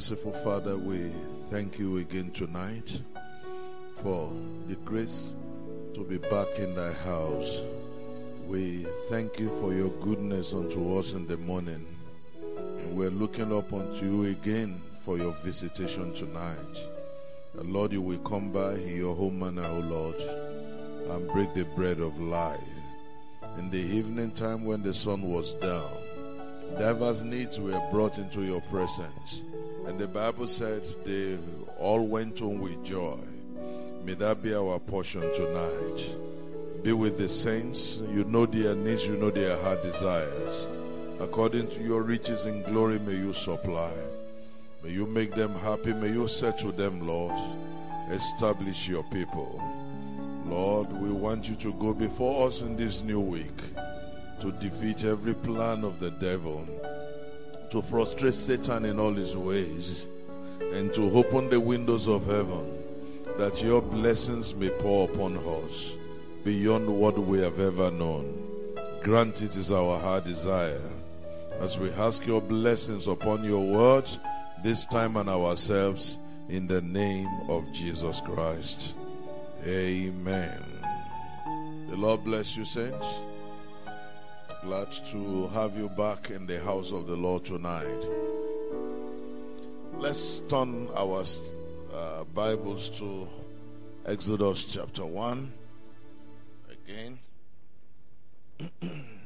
Merciful Father, we thank you again tonight for the grace to be back in thy house. We thank you for your goodness unto us in the morning. And we're looking up unto you again for your visitation tonight. And Lord, you will come by in your home manner, O Lord, and break the bread of life. In the evening time when the sun was down, divers needs were brought into your presence. And the Bible said they all went home with joy. May that be our portion tonight. Be with the saints. You know their needs, you know their heart desires. According to your riches in glory, may you supply. May you make them happy. May you settle them, Lord. Establish your people. Lord, we want you to go before us in this new week to defeat every plan of the devil, to frustrate Satan in all his ways, and to open the windows of heaven that your blessings may pour upon us beyond what we have ever known. Grant it is our heart desire as we ask your blessings upon your word this time and ourselves in the name of Jesus Christ. Amen. The Lord bless you, saints. Glad to have you back in the house of the Lord tonight. Let's turn our uh, Bibles to Exodus chapter 1 again.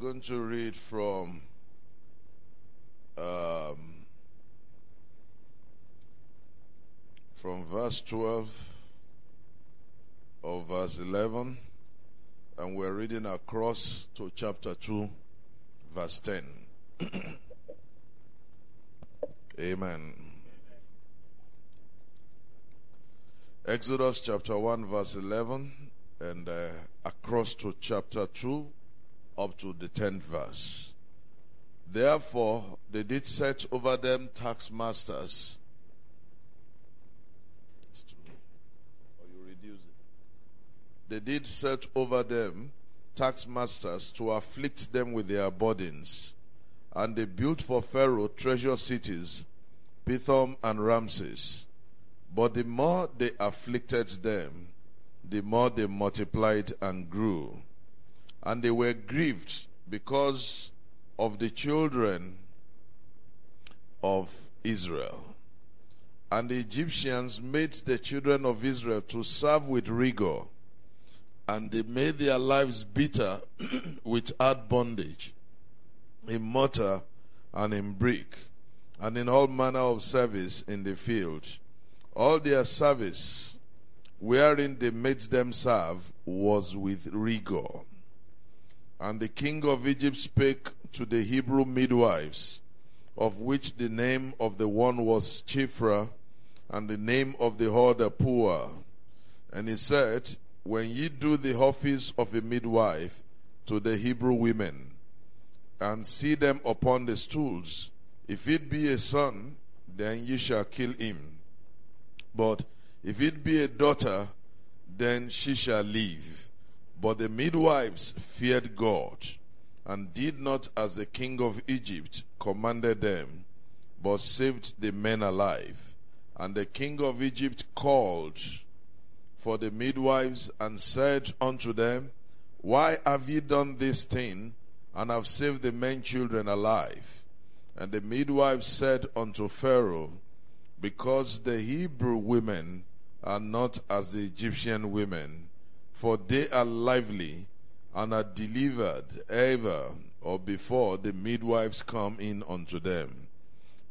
going to read from um, from verse 12 of verse 11, and we're reading across to chapter 2, verse 10. Amen. Exodus chapter 1, verse 11, and uh, across to chapter 2, up to the 10th verse. Therefore, they did set over them tax masters. Or you reduce it. They did set over them tax masters to afflict them with their burdens. And they built for Pharaoh treasure cities, Pithom and Ramses. But the more they afflicted them, the more they multiplied and grew and they were grieved because of the children of Israel. And the Egyptians made the children of Israel to serve with rigor, and they made their lives bitter with hard bondage, in mortar and in brick, and in all manner of service in the field. All their service, wherein they made them serve, was with rigor. And the king of Egypt spake to the Hebrew midwives, of which the name of the one was Shiphrah, and the name of the other Puah. And he said, When ye do the office of a midwife to the Hebrew women, and see them upon the stools, if it be a son, then ye shall kill him. But if it be a daughter, then she shall live. But the midwives feared God and did not as the king of Egypt commanded them, but saved the men alive. And the king of Egypt called for the midwives and said unto them, Why have ye done this thing and have saved the men children alive? And the midwives said unto Pharaoh, Because the Hebrew women are not as the Egyptian women for they are lively and are delivered ever or before the midwives come in unto them.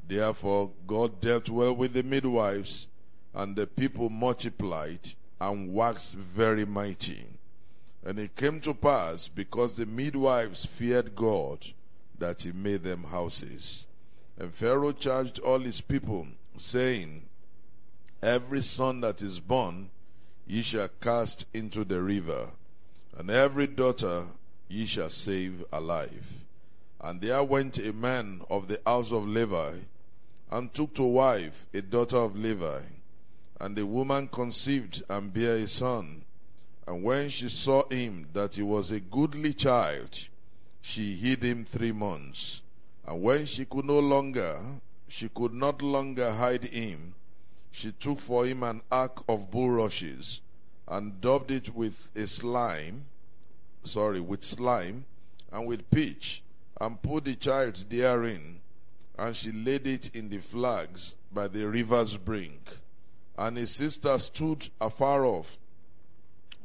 Therefore God dealt well with the midwives, and the people multiplied and waxed very mighty. And it came to pass, because the midwives feared God, that he made them houses. And Pharaoh charged all his people, saying, Every son that is born ye shall cast into the river, and every daughter ye shall save alive. And there went a man of the house of Levi, and took to wife a daughter of Levi. And the woman conceived and bare a son. And when she saw him that he was a goodly child, she hid him three months. And when she could no longer, she could not longer hide him, she took for him an ark of bulrushes and daubed it with a slime, sorry, with slime and with pitch, and put the child therein, and she laid it in the flags by the river's brink. And his sister stood afar off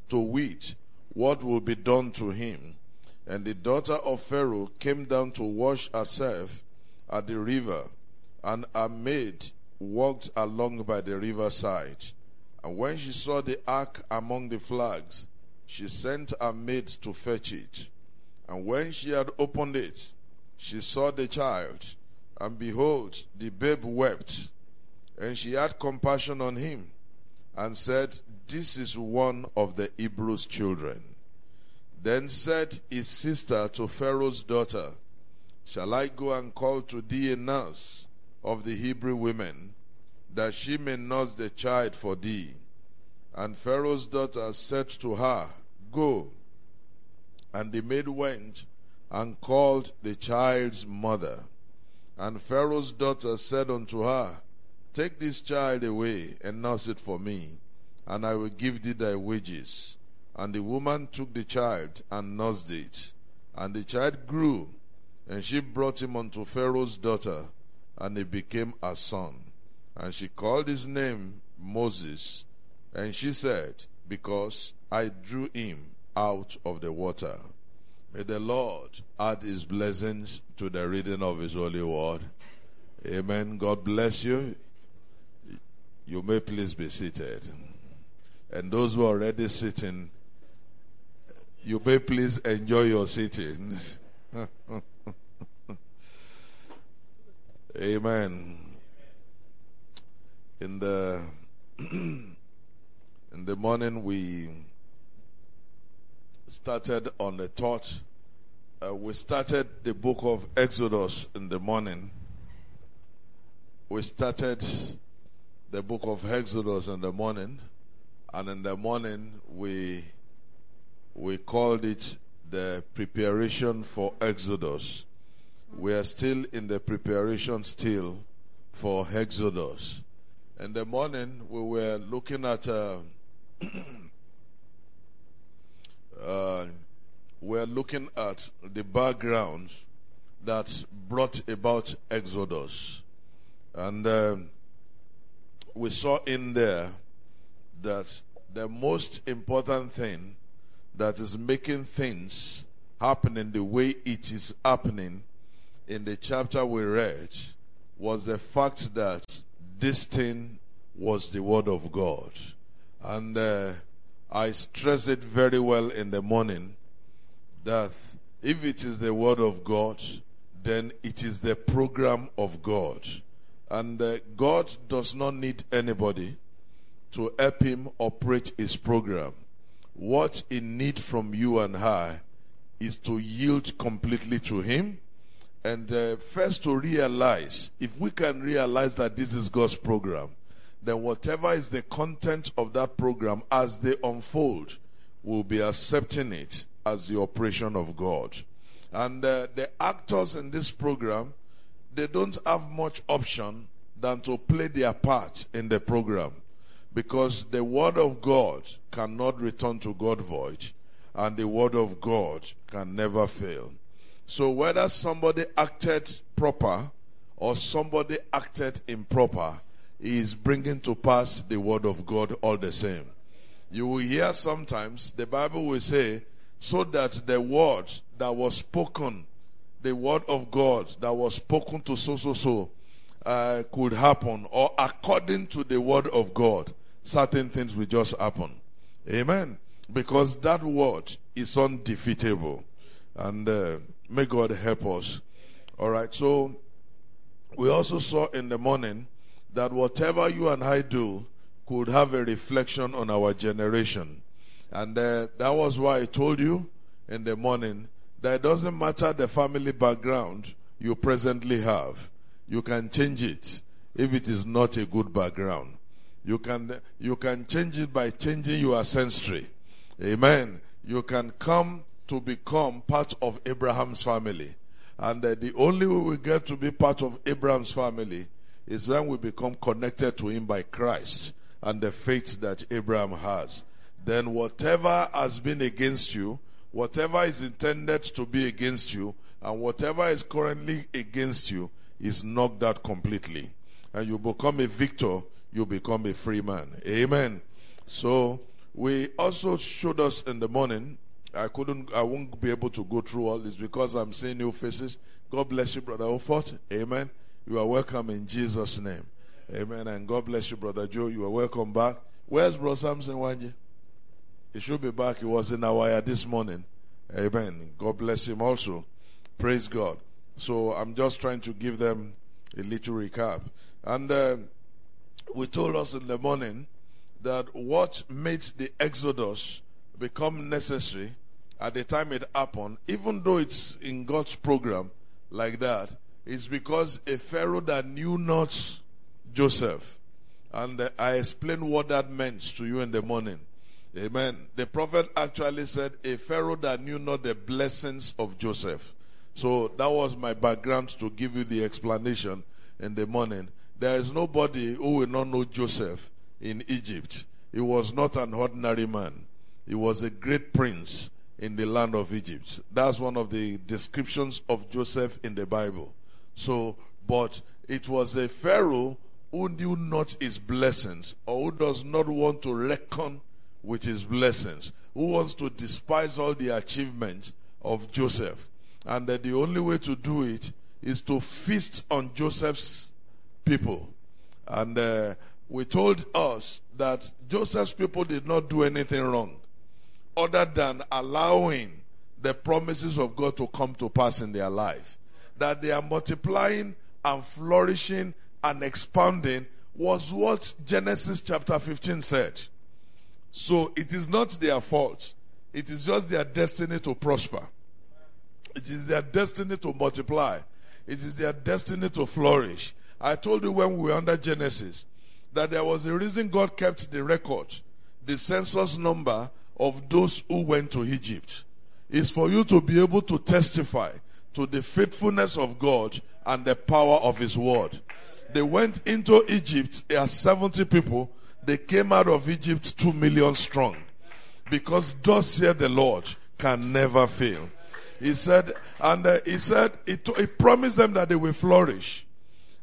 to wait what will be done to him. And the daughter of Pharaoh came down to wash herself at the river, and her maid walked along by the riverside. And when she saw the ark among the flags, she sent her maid to fetch it. And when she had opened it, she saw the child, and behold, the babe wept. And she had compassion on him, and said, This is one of the Hebrews' children. Then said his sister to Pharaoh's daughter, Shall I go and call to thee a nurse of the Hebrew women, that she may nurse the child for thee? And Pharaoh's daughter said to her, Go. And the maid went and called the child's mother. And Pharaoh's daughter said unto her, Take this child away and nurse it for me, and I will give thee thy wages. And the woman took the child and nursed it. And the child grew, and she brought him unto Pharaoh's daughter, and he became a son. And she called his name Moses. And she said, Because I drew him out of the water. May the Lord add his blessings to the reading of his holy word. Amen. God bless you. You may please be seated. And those who are already sitting, you may please enjoy your sitting. Amen. In the in the morning we started on the thought. Uh, we started the book of Exodus in the morning. We started the book of Exodus in the morning, and in the morning we we called it the preparation for Exodus. We are still in the preparation still for Exodus. In the morning we were looking at uh, uh, we're looking at the background that brought about Exodus. And uh, we saw in there that the most important thing that is making things happen in the way it is happening in the chapter we read was the fact that this thing was the Word of God. And uh, I stress it very well in the morning that if it is the Word of God, then it is the program of God. And uh, God does not need anybody to help him operate his program. What he needs from you and I is to yield completely to him and uh, first to realize, if we can realize that this is God's program, then whatever is the content of that program as they unfold, we'll be accepting it as the operation of God. And uh, the actors in this program, they don't have much option than to play their part in the program. Because the word of God cannot return to God void, and the word of God can never fail. So whether somebody acted proper or somebody acted improper, is bringing to pass the word of God all the same. You will hear sometimes the Bible will say, so that the word that was spoken, the word of God that was spoken to so so so, uh, could happen, or according to the word of God, certain things will just happen. Amen. Because that word is undefeatable. And uh, may God help us. All right. So we also saw in the morning that whatever you and I do could have a reflection on our generation. And uh, that was why I told you in the morning that it doesn't matter the family background you presently have. You can change it if it is not a good background. You can, you can change it by changing your ancestry. Amen. You can come to become part of Abraham's family. And uh, the only way we get to be part of Abraham's family is when we become connected to him by Christ and the faith that Abraham has. Then whatever has been against you, whatever is intended to be against you, and whatever is currently against you is knocked out completely. And you become a victor, you become a free man. Amen. So, we also showed us in the morning I couldn't, I won't be able to go through all this because I'm seeing new faces. God bless you, Brother Ofort. Amen. You are welcome in Jesus' name. Amen. And God bless you, Brother Joe. You are welcome back. Where's Brother Samson Wanji? He should be back. He was in Awaya this morning. Amen. God bless him also. Praise God. So I'm just trying to give them a little recap. And uh, we told us in the morning that what made the Exodus become necessary at the time it happened, even though it's in God's program like that, it's because a Pharaoh that knew not Joseph. And uh, I explained what that meant to you in the morning. Amen. The prophet actually said, a Pharaoh that knew not the blessings of Joseph. So that was my background to give you the explanation in the morning. There is nobody who will not know Joseph in Egypt. He was not an ordinary man. He was a great prince in the land of Egypt. That's one of the descriptions of Joseph in the Bible. So, but it was a Pharaoh who knew not his blessings or who does not want to reckon with his blessings, who wants to despise all the achievements of Joseph. And that the only way to do it is to feast on Joseph's people. And uh, we told us that Joseph's people did not do anything wrong other than allowing the promises of God to come to pass in their life. That they are multiplying and flourishing and expanding was what Genesis chapter 15 said. So it is not their fault. It is just their destiny to prosper. It is their destiny to multiply. It is their destiny to flourish. I told you when we were under Genesis that there was a reason God kept the record, the census number of those who went to Egypt is for you to be able to testify to the faithfulness of God and the power of His word. They went into Egypt as 70 people. They came out of Egypt 2 million strong. Because thus said the Lord can never fail. He said, and uh, he said, he, to, he promised them that they will flourish.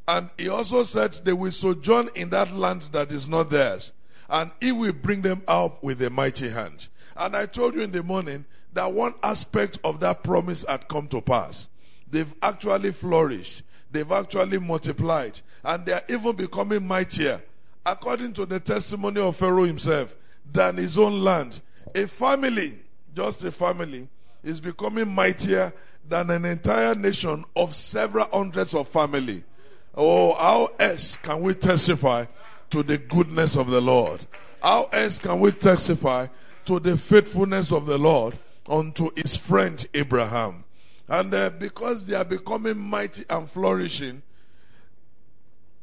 And he also said they will sojourn in that land that is not theirs and he will bring them up with a mighty hand. And I told you in the morning that one aspect of that promise had come to pass. They've actually flourished. They've actually multiplied. And they are even becoming mightier. According to the testimony of Pharaoh himself, than his own land. A family, just a family, is becoming mightier than an entire nation of several hundreds of family. Oh, how else can we testify to the goodness of the Lord. How else can we testify to the faithfulness of the Lord unto his friend Abraham? And uh, because they are becoming mighty and flourishing,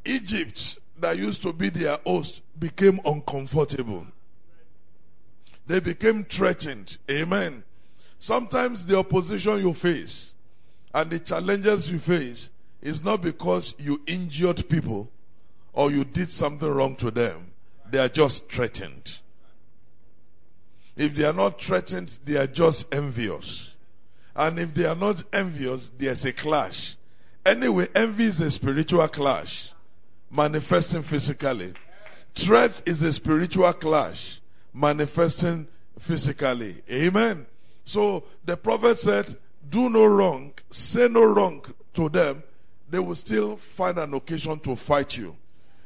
Egypt, that used to be their host, became uncomfortable. They became threatened. Amen. Sometimes the opposition you face and the challenges you face is not because you injured people, or you did something wrong to them, they are just threatened. If they are not threatened, they are just envious. And if they are not envious, there's a clash. Anyway, envy is a spiritual clash, manifesting physically. Threat is a spiritual clash, manifesting physically. Amen. So the prophet said, do no wrong, say no wrong to them, they will still find an occasion to fight you.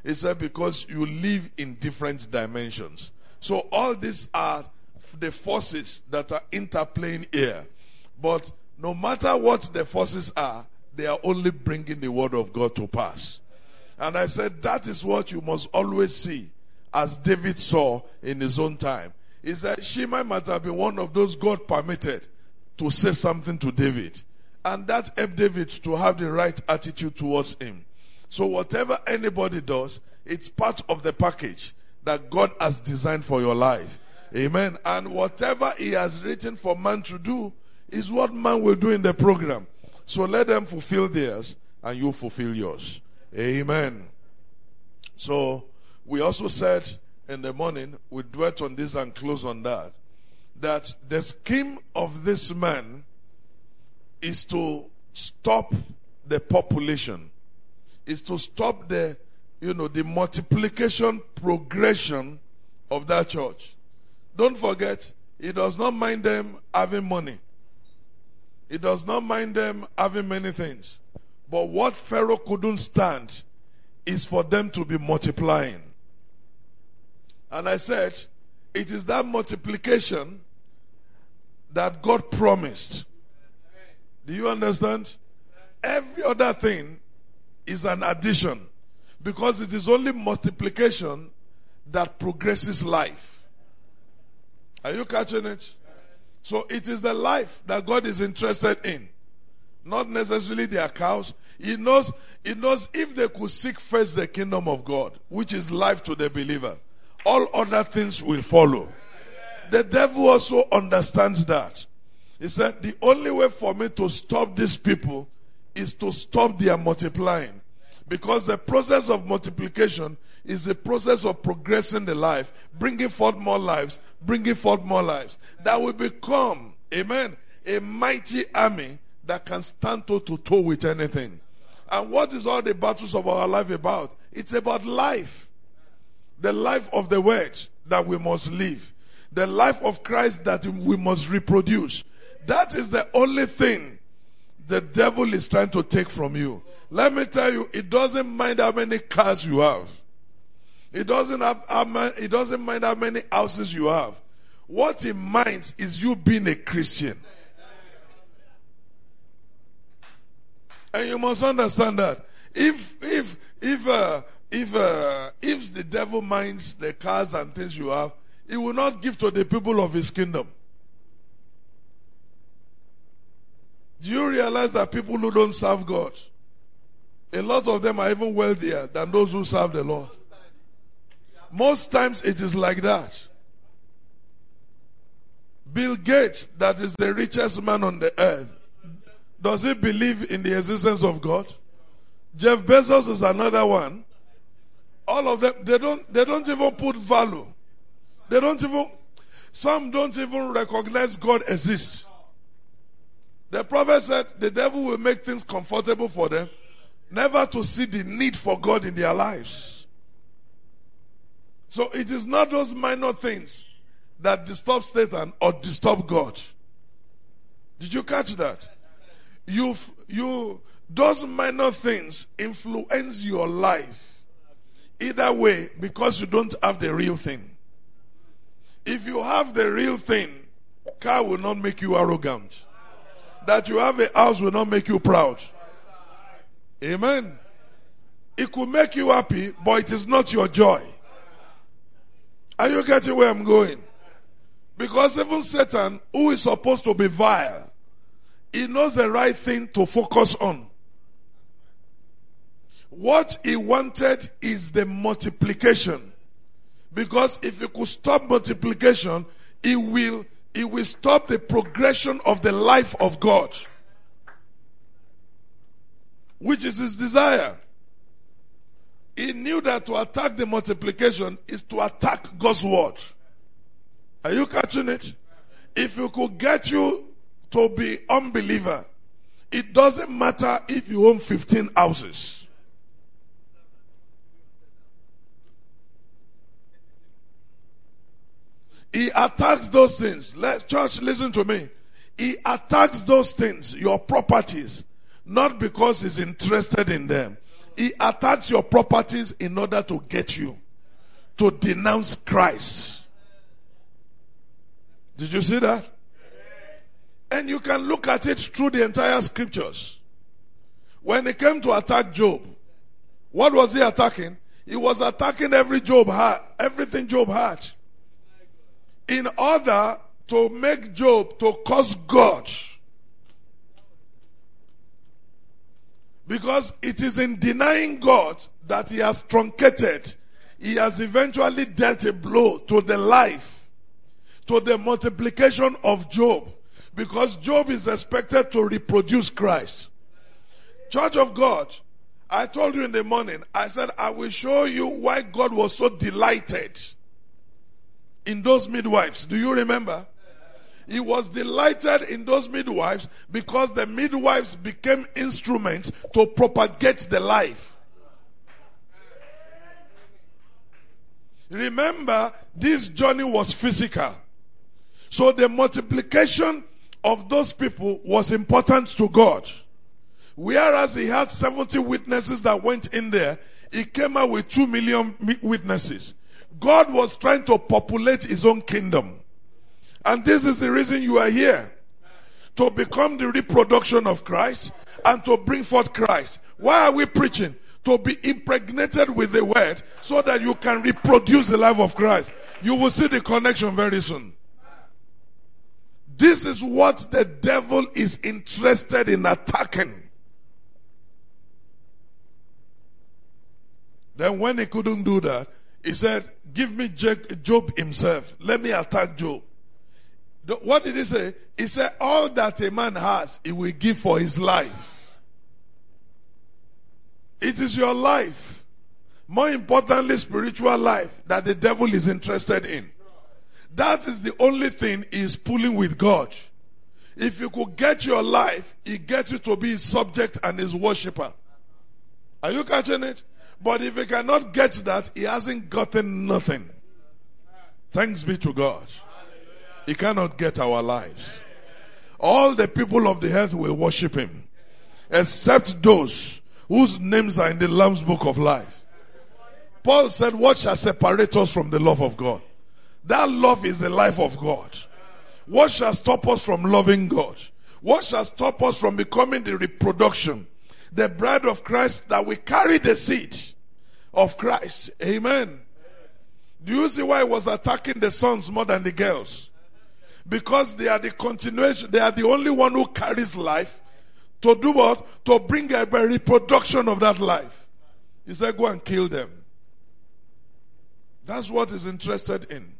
He said, because you live in different dimensions. So all these are the forces that are interplaying here. But no matter what the forces are, they are only bringing the word of God to pass. And I said that is what you must always see as David saw in his own time. He said Shimei might have been one of those God permitted to say something to David. And that helped David to have the right attitude towards him. So whatever anybody does, it's part of the package that God has designed for your life. Amen. And whatever He has written for man to do is what man will do in the program. So let them fulfill theirs and you fulfill yours. Amen. So we also said in the morning, we dwelt on this and close on that, that the scheme of this man is to stop the population, is to stop the, you know, the multiplication progression of that church. Don't forget, he does not mind them having money. He does not mind them having many things. But what Pharaoh couldn't stand is for them to be multiplying. And I said, it is that multiplication that God promised. Do you understand? Every other thing is an addition because it is only multiplication that progresses life. Are you catching it? So it is the life that God is interested in. Not necessarily their cows. He knows, he knows if they could seek first the kingdom of God, which is life to the believer, all other things will follow. The devil also understands that. He said, the only way for me to stop these people is to stop their multiplying. Because the process of multiplication is the process of progressing the life, bringing forth more lives, bringing forth more lives. That will become, amen, a mighty army that can stand toe to toe with anything. And what is all the battles of our life about? It's about life. The life of the word that we must live. The life of Christ that we must reproduce. That is the only thing the devil is trying to take from you. Let me tell you, it doesn't mind how many cars you have. It doesn't have, how many, it doesn't mind how many houses you have. What it minds is you being a Christian. And you must understand that if if if uh, if uh, if the devil minds the cars and things you have, he will not give to the people of his kingdom. Do you realize that people who don't serve God, a lot of them are even wealthier than those who serve the Lord? Most times it is like that. Bill Gates, that is the richest man on the earth, does he believe in the existence of God? Jeff Bezos is another one. All of them, they don't, they don't even put value. They don't even, some don't even recognize God exists. The prophet said the devil will make things comfortable for them, never to see the need for God in their lives. So it is not those minor things that disturb Satan or disturb God. Did you catch that? You, you, those minor things influence your life. Either way, because you don't have the real thing. If you have the real thing, car will not make you arrogant. That you have a house will not make you proud. Amen. It could make you happy, but it is not your joy. Are you getting where I'm going? Because even Satan, who is supposed to be vile, he knows the right thing to focus on. What he wanted is the multiplication. Because if he could stop multiplication, he will, he will stop the progression of the life of God. Which is his desire. He knew that to attack the multiplication is to attack God's word. Are you catching it? If you could get you to be unbeliever, it doesn't matter if you own 15 houses. He attacks those things. Let church listen to me. He attacks those things, your properties, not because he's interested in them. He attacks your properties in order to get you to denounce Christ. Did you see that? And you can look at it through the entire scriptures. When he came to attack Job, what was he attacking? He was attacking every Job had, everything Job had. In order to make Job to curse God. Because it is in denying God that he has truncated. He has eventually dealt a blow to the life, to the multiplication of Job. Because Job is expected to reproduce Christ. Church of God, I told you in the morning, I said, I will show you why God was so delighted in those midwives. Do you remember? He was delighted in those midwives because the midwives became instruments to propagate the life. Remember, this journey was physical. So the multiplication of those people was important to God. Whereas he had 70 witnesses that went in there, he came out with 2 million witnesses. God was trying to populate his own kingdom. And this is the reason you are here. To become the reproduction of Christ and to bring forth Christ. Why are we preaching? To be impregnated with the word so that you can reproduce the life of Christ. You will see the connection very soon. This is what the devil is interested in attacking. Then when he couldn't do that, he said, give me Job himself. Let me attack Job. What did he say? He said, all that a man has, he will give for his life. It is your life. More importantly, spiritual life that the devil is interested in. That is the only thing he's pulling with God. If you could get your life, he gets you to be his subject and his worshipper. Are you catching it? But if he cannot get that, he hasn't gotten nothing. Thanks be to God. He cannot get our lives. All the people of the earth will worship him, except those whose names are in the Lamb's book of life. Paul said, What shall separate us from the love of God? That love is the life of God. What shall stop us from loving God? What shall stop us from becoming the reproduction, the bride of Christ that we carry the seed of Christ? Amen. Do you see why he was attacking the sons more than the girls? Because they are the continuation, they are the only one who carries life to do what? To bring a reproduction of that life. He said, go and kill them. That's what he's interested in.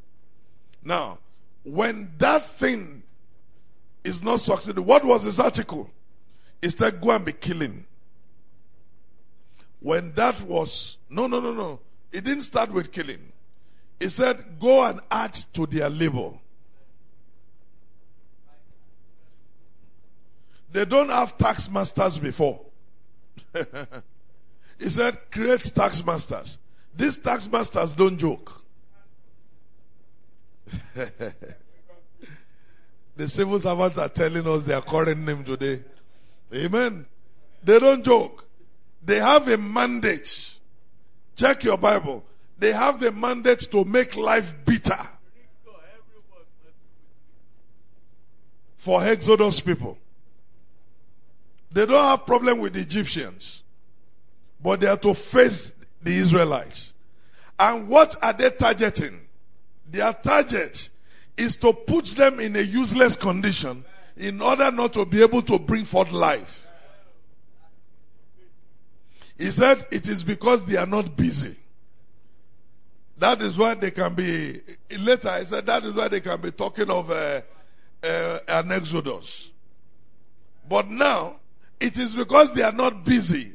Now, when that thing is not succeeding, what was his article? He said, go and be killing. When that was, no, no, no, no. It didn't start with killing. He said, go and add to their labor. They don't have tax masters before. he said, create tax masters. These tax masters don't joke. the civil servants are telling us their current name today. Amen. They don't joke. They have a mandate. Check your Bible. They have the mandate to make life bitter. For Exodus people. They don't have problem with the Egyptians. But they are to face the Israelites. And what are they targeting? Their target is to put them in a useless condition in order not to be able to bring forth life. He said it is because they are not busy. That is why they can be, later he said that is why they can be talking of uh, uh, an exodus. But now, it is because they are not busy.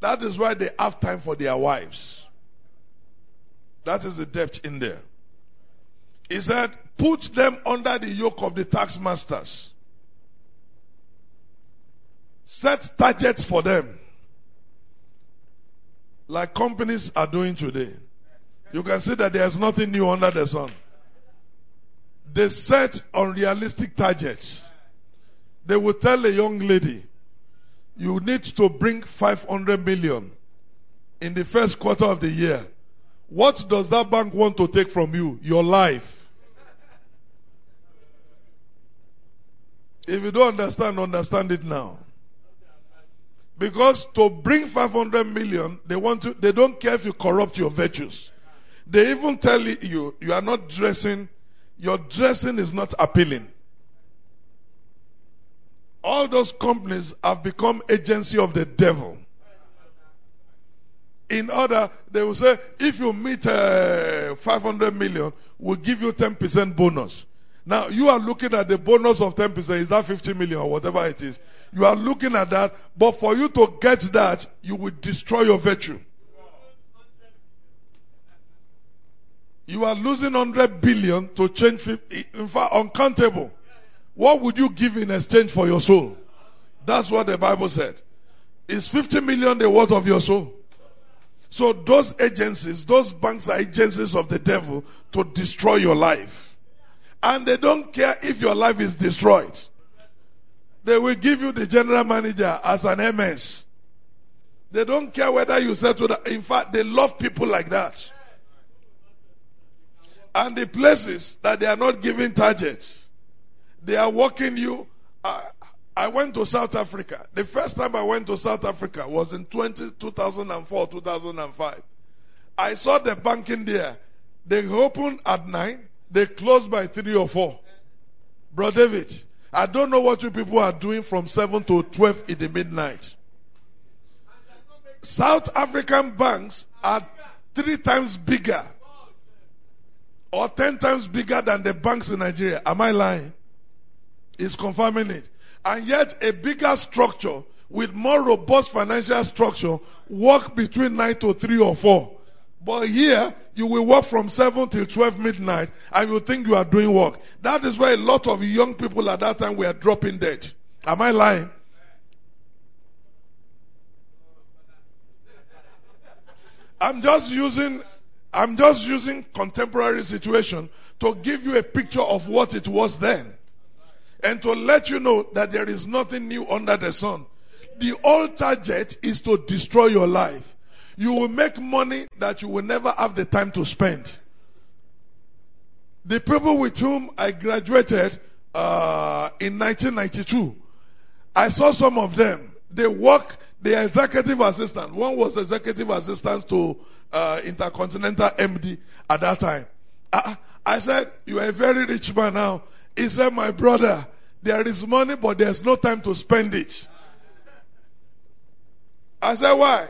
That is why they have time for their wives. That is the depth in there. He said, put them under the yoke of the tax masters. Set targets for them. Like companies are doing today. You can see that there's nothing new under the sun. They set unrealistic targets. They will tell a young lady, you need to bring 500 million in the first quarter of the year. What does that bank want to take from you? Your life. If you don't understand, understand it now. Because to bring 500 million, they want to, they don't care if you corrupt your virtues. They even tell you, you are not dressing, your dressing is not appealing. All those companies have become agency of the devil. In order, they will say, if you meet uh, 500 million, we'll give you 10% bonus. Now, you are looking at the bonus of 10%, is that 50 million or whatever it is? You are looking at that, but for you to get that, you will destroy your virtue. You are losing 100 billion to change, 50, in fact, uncountable. What would you give in exchange for your soul? That's what the Bible said. Is 50 million the worth of your soul? So those agencies, those banks are agencies of the devil to destroy your life. And they don't care if your life is destroyed. They will give you the general manager as an MS. They don't care whether you settle that. In fact, they love people like that. And the places that they are not giving targets, they are working you. I, I went to South Africa. The first time I went to South Africa was in 20, 2004, 2005. I saw the bank in there. They open at 9, they close by 3 or 4. Bro David, I don't know what you people are doing from 7 to 12 in the midnight. South African banks are three times bigger or 10 times bigger than the banks in Nigeria. Am I lying? It's confirming it. And yet a bigger structure with more robust financial structure work between 9 to 3 or 4. But here, you will work from 7 till 12 midnight and you think you are doing work. That is why a lot of young people at that time were dropping dead. Am I lying? I'm just using, I'm just using contemporary situation to give you a picture of what it was then. And to let you know that there is nothing new under the sun. The old target is to destroy your life. You will make money that you will never have the time to spend. The people with whom I graduated uh, in 1992, I saw some of them. They work, they are executive assistant. One was executive assistant to uh, Intercontinental MD at that time. I, I said, You are a very rich man now. He said, My brother, there is money, but there's no time to spend it. I said, Why?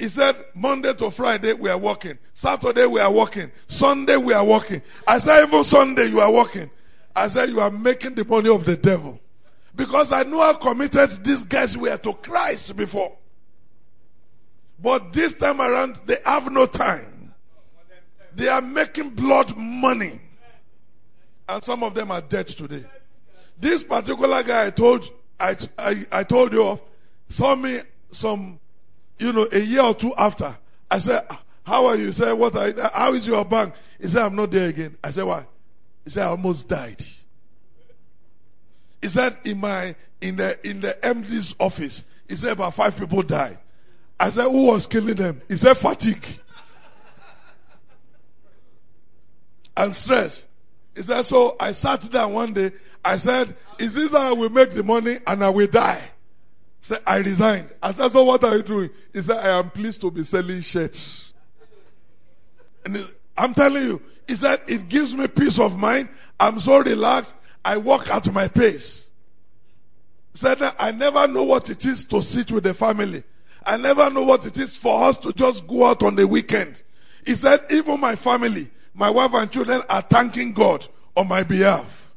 He said, Monday to Friday we are working. Saturday we are working. Sunday we are working. I said, even Sunday you are working. I said, you are making the money of the devil. Because I know how committed these guys were to Christ before. But this time around, they have no time. They are making blood money. And some of them are dead today. This particular guy I told, I, I, I told you of, saw me some you know, a year or two after, I said, ah, how are you? He said, what are, how is your bank? He said, I'm not there again. I said, why? He said, I almost died. He said, in my, in the, in the MD's office, he said about five people died. I said, who was killing them? He said, fatigue. and stress. He said, so I sat down one day. I said, is this how I will make the money and I will die? Say, I resigned. I said, so what are you doing? He said, I am pleased to be selling shirts. And I'm telling you, he said, it gives me peace of mind. I'm so relaxed. I walk at my pace. He said, I never know what it is to sit with the family. I never know what it is for us to just go out on the weekend. He said, even my family, my wife and children are thanking God on my behalf.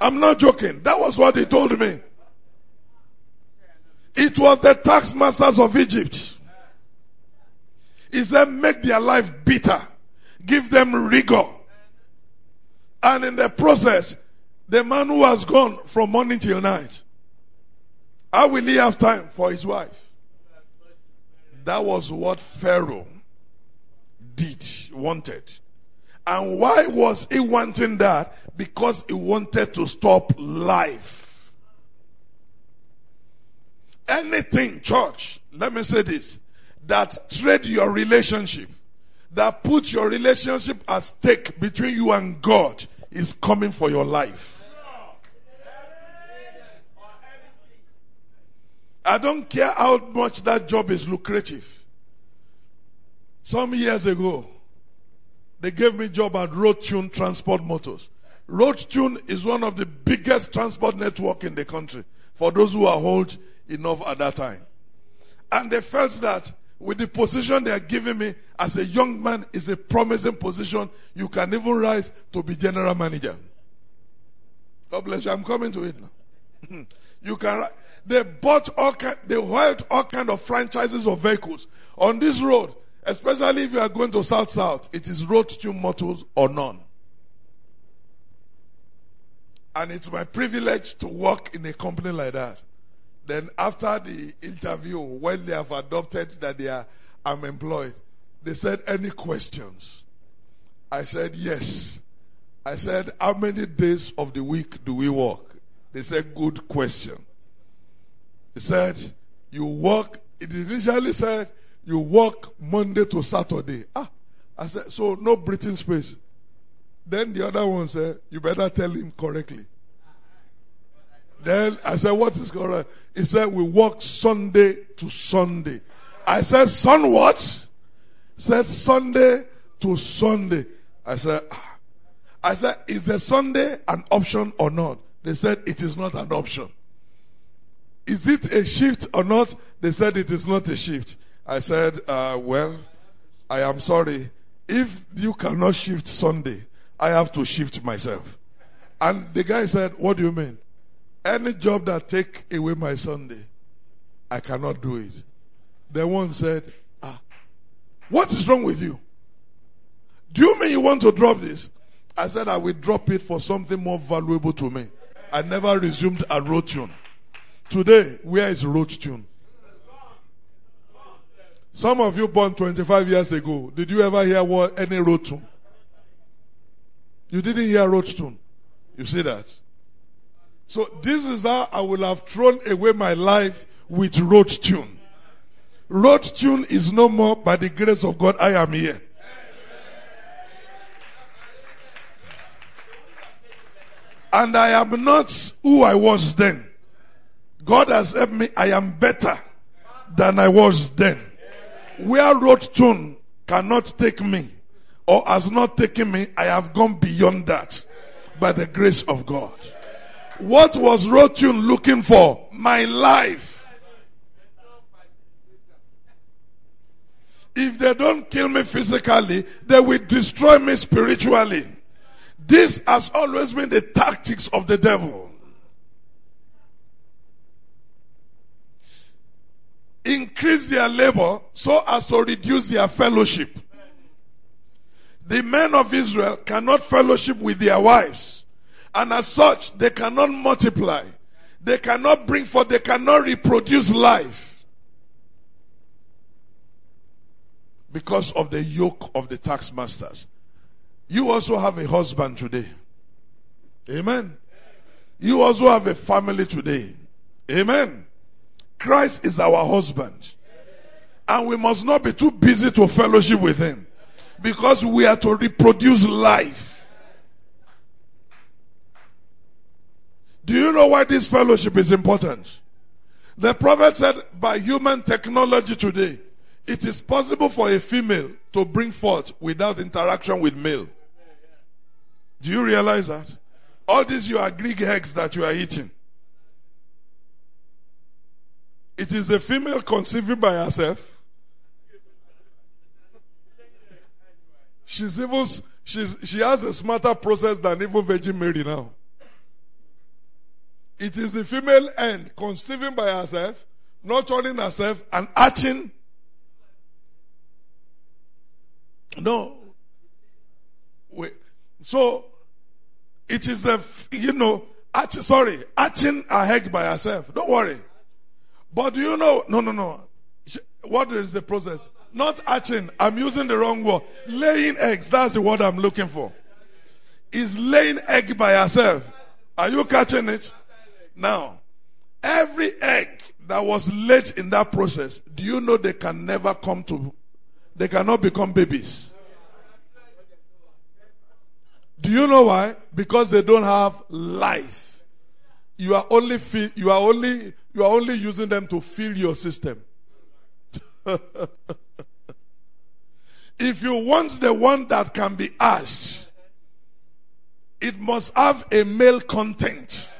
I'm not joking. That was what he told me. It was the tax masters of Egypt. He said, make their life bitter. Give them rigor. And in the process, the man who has gone from morning till night, how will he have time for his wife? That was what Pharaoh did, wanted. And why was he wanting that? Because he wanted to stop life Anything, church, let me say this, that trade your relationship, that put your relationship at stake between you and God is coming for your life. I don't care how much that job is lucrative. Some years ago, they gave me a job at Road Tune Transport Motors. Road Tune is one of the biggest transport network in the country. For those who are hold enough at that time. And they felt that with the position they are giving me as a young man is a promising position. You can even rise to be general manager. God bless you. I'm coming to it now. you can. They bought all they held all kind of franchises of vehicles on this road. Especially if you are going to South South, it is road to motors or none. And it's my privilege to work in a company like that. Then after the interview, when they have adopted that they are, I'm employed, they said, any questions? I said, yes. I said, how many days of the week do we work? They said, good question. He said, you work, it initially said, you work Monday to Saturday. Ah, I said, so no breathing space. Then the other one said, you better tell him correctly. Then I said, what is correct? He said, we work Sunday to Sunday. I said, son what? He said, Sunday to Sunday. I said, ah. I said, is the Sunday an option or not? They said, it is not an option. Is it a shift or not? They said, it is not a shift. I said, uh, well, I am sorry. If you cannot shift Sunday, I have to shift myself. And the guy said, what do you mean? Any job that take away my Sunday, I cannot do it. The one said, ah, what is wrong with you? Do you mean you want to drop this? I said, I will drop it for something more valuable to me. I never resumed a road tune. Today, where is road tune? Some of you born 25 years ago, did you ever hear what any road tune? You didn't hear road tune. You see that? So this is how I will have thrown away my life with road tune. Road tune is no more by the grace of God I am here. And I am not who I was then. God has helped me. I am better than I was then. Where road tune cannot take me or has not taken me, I have gone beyond that by the grace of God. What was road tune looking for? My life. If they don't kill me physically, they will destroy me spiritually. This has always been the tactics of the devil. Increase their labor so as to reduce their fellowship. The men of Israel cannot fellowship with their wives. And as such, they cannot multiply. They cannot bring forth, they cannot reproduce life. Because of the yoke of the tax masters. You also have a husband today. Amen. You also have a family today. Amen. Christ is our husband. And we must not be too busy to fellowship with him. Because we are to reproduce life. Do you know why this fellowship is important? The prophet said by human technology today, it is possible for a female to bring forth without interaction with male. Do you realize that? All these you are Greek eggs that you are eating. It is the female conceiving by herself. She's even, she's, she has a smarter process than even Virgin Mary now. It is the female end conceiving by herself, nurturing herself, and hatching. No. Wait. So, it is a, you know, hatch, sorry, hatching a egg by herself. Don't worry. But do you know? No, no, no. What is the process? Not hatching. I'm using the wrong word. Laying eggs. That's the word I'm looking for. Is laying egg by herself. Are you catching it? Now, every egg that was laid in that process, do you know they can never come to, they cannot become babies? Do you know why? Because they don't have life. you are only you are only you are only using them to fill your system. if you want the one that can be asked, it must have a male content.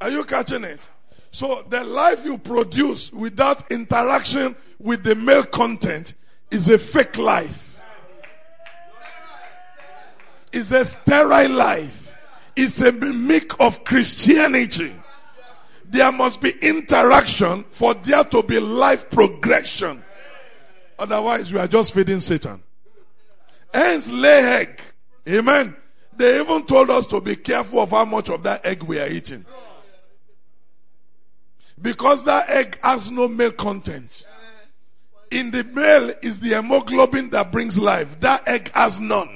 Are you catching it? So the life you produce without interaction with the male content is a fake life. It's a sterile life. It's a mimic of Christianity. There must be interaction for there to be life progression. Otherwise, we are just feeding Satan. Hence, lay egg. Amen. They even told us to be careful of how much of that egg we are eating. Because that egg has no male content. In the male is the hemoglobin that brings life. That egg has none.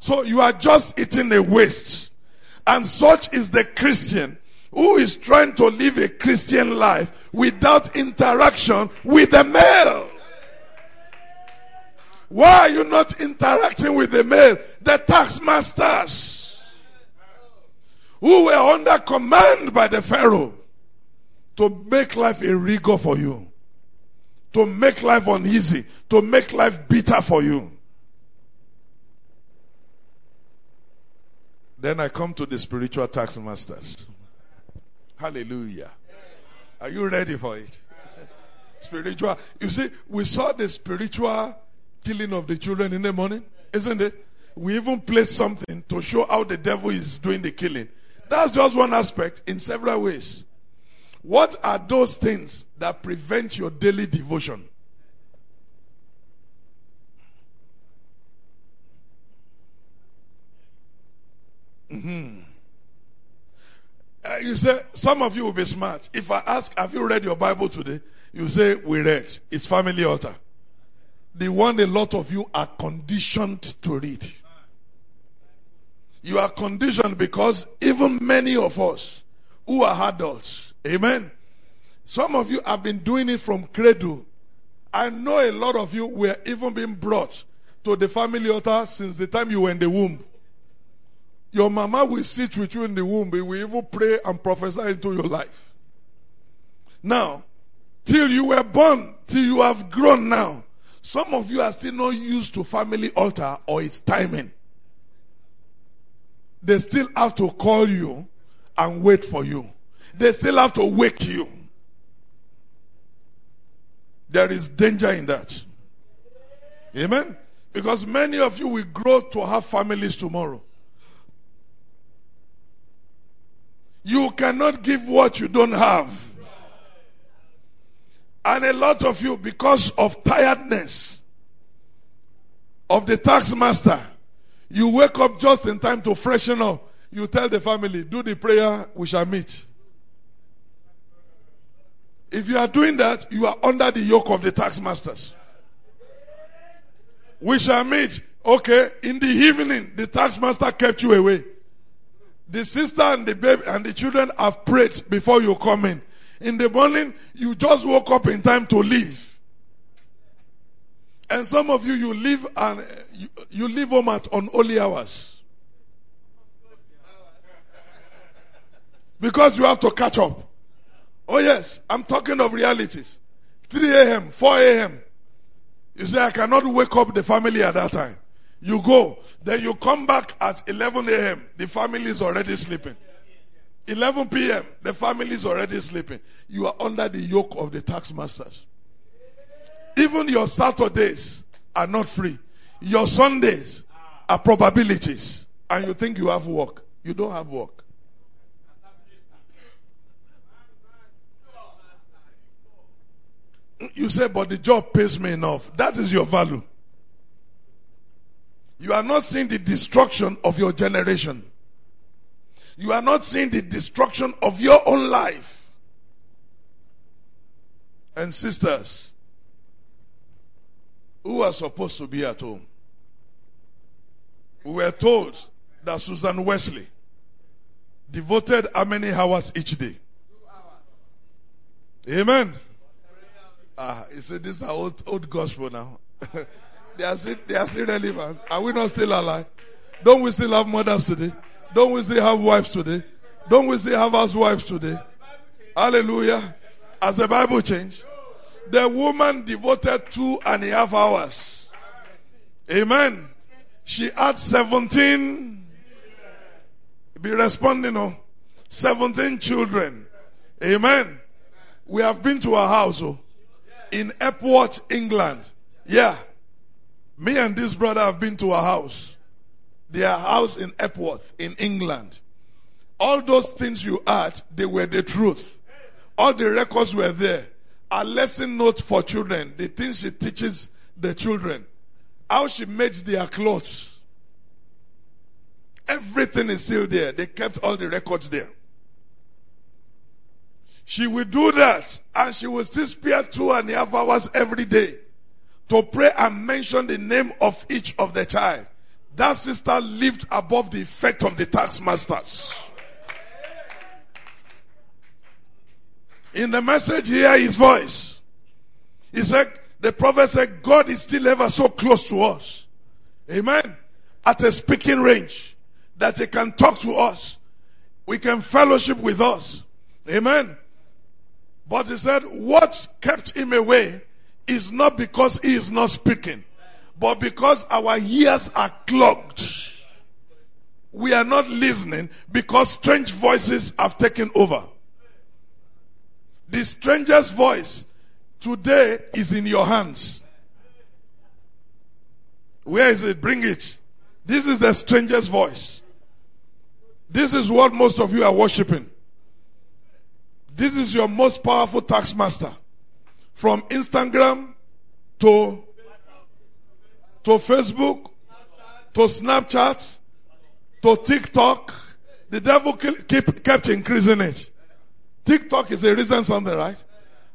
So you are just eating a waste. And such is the Christian who is trying to live a Christian life without interaction with the male. Why are you not interacting with the male? The tax masters who were under command by the Pharaoh to make life a rigor for you, to make life uneasy, to make life bitter for you. Then I come to the spiritual tax masters. Hallelujah. Are you ready for it? spiritual. You see, we saw the spiritual killing of the children in the morning, isn't it? We even played something to show how the devil is doing the killing. That's just one aspect in several ways. What are those things that prevent your daily devotion? Mm-hmm. Uh, you say, some of you will be smart. If I ask, have you read your Bible today? You say, we read. It's family altar. The one a lot of you are conditioned to read. You are conditioned because even many of us who are adults, amen. Some of you have been doing it from cradle. I know a lot of you were even being brought to the family altar since the time you were in the womb. Your mama will sit with you in the womb. He will even pray and prophesy into your life. Now, till you were born, till you have grown now, some of you are still not used to family altar or its timing. They still have to call you and wait for you. They still have to wake you. There is danger in that. Amen? Because many of you will grow to have families tomorrow. You cannot give what you don't have. And a lot of you, because of tiredness of the tax master, you wake up just in time to freshen up. You tell the family, do the prayer, we shall meet. If you are doing that, you are under the yoke of the tax masters. We shall meet. Okay, in the evening, the tax master kept you away. The sister and the baby and the children have prayed before you come in. In the morning, you just woke up in time to leave. And some of you, you leave and you, you leave home at unholy hours. Because you have to catch up. Oh yes, I'm talking of realities. 3 a.m., 4 a.m. You say, I cannot wake up the family at that time. You go. Then you come back at 11 a.m. The family is already sleeping. 11 p.m. The family is already sleeping. You are under the yoke of the tax masters. Even your Saturdays are not free. Your Sundays are probabilities. And you think you have work. You don't have work. You say, but the job pays me enough. That is your value. You are not seeing the destruction of your generation. You are not seeing the destruction of your own life. And sisters, who are supposed to be at home, we were told that Susan Wesley devoted how many hours each day? Two hours. Amen. Ah, you see, this is old, old gospel now. they are still, they are still relevant. Are we not still alive? Don't we still have mothers today? Don't we still have wives today? Don't we still have housewives today? Hallelujah. Has the Bible changed, the woman devoted two and a half hours. Amen. She had 17, be responding, oh, 17 children. Amen. We have been to her house oh, in Epworth, England. Yeah. Me and this brother have been to her house. Their house in Epworth, in England. All those things you had, they were the truth. All the records were there. A lesson note for children, the things she teaches the children, how she makes their clothes. Everything is still there. They kept all the records there. She will do that and she will still spare two and a half hours every day to pray and mention the name of each of the child. That sister lived above the effect of the tax masters. In the message, hear his voice. He said, the prophet said, God is still ever so close to us. Amen. At a speaking range that he can talk to us. We can fellowship with us. Amen. But he said, what kept him away is not because he is not speaking, but because our ears are clogged. We are not listening because strange voices have taken over. The stranger's voice today is in your hands. Where is it? Bring it. This is the stranger's voice. This is what most of you are worshiping. This is your most powerful tax master. From Instagram to, to Facebook to Snapchat to TikTok. The devil keep, kept increasing it. TikTok is a reason something, right?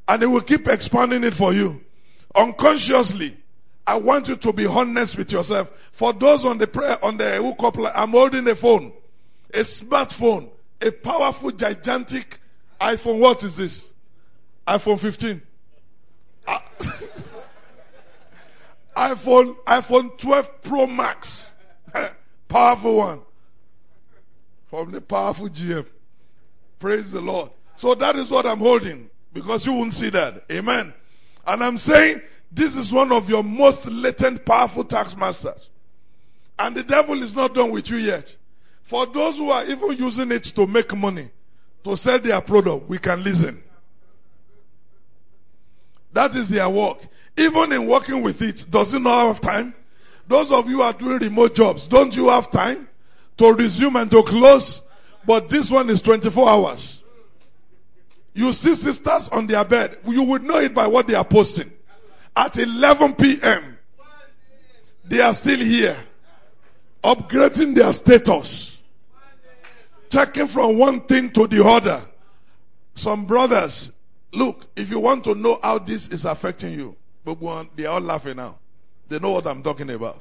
And it will keep expanding it for you. Unconsciously, I want you to be honest with yourself. For those on the prayer, on the hookup, I'm holding a phone, a smartphone, a powerful, gigantic iPhone. What is this? iPhone 15. Uh, iPhone, iPhone 12 Pro Max. powerful one. From the powerful GM. Praise the Lord. So that is what I'm holding because you won't see that. Amen. And I'm saying this is one of your most latent powerful tax masters. And the devil is not done with you yet. For those who are even using it to make money, to sell their product, we can listen. That is their work. Even in working with it, does it not have time? Those of you are doing remote jobs, don't you have time to resume and to close? But this one is 24 hours. You see sisters on their bed. You would know it by what they are posting. At 11 p.m., they are still here, upgrading their status, checking from one thing to the other. Some brothers, look, if you want to know how this is affecting you, they are all laughing now. They know what I'm talking about.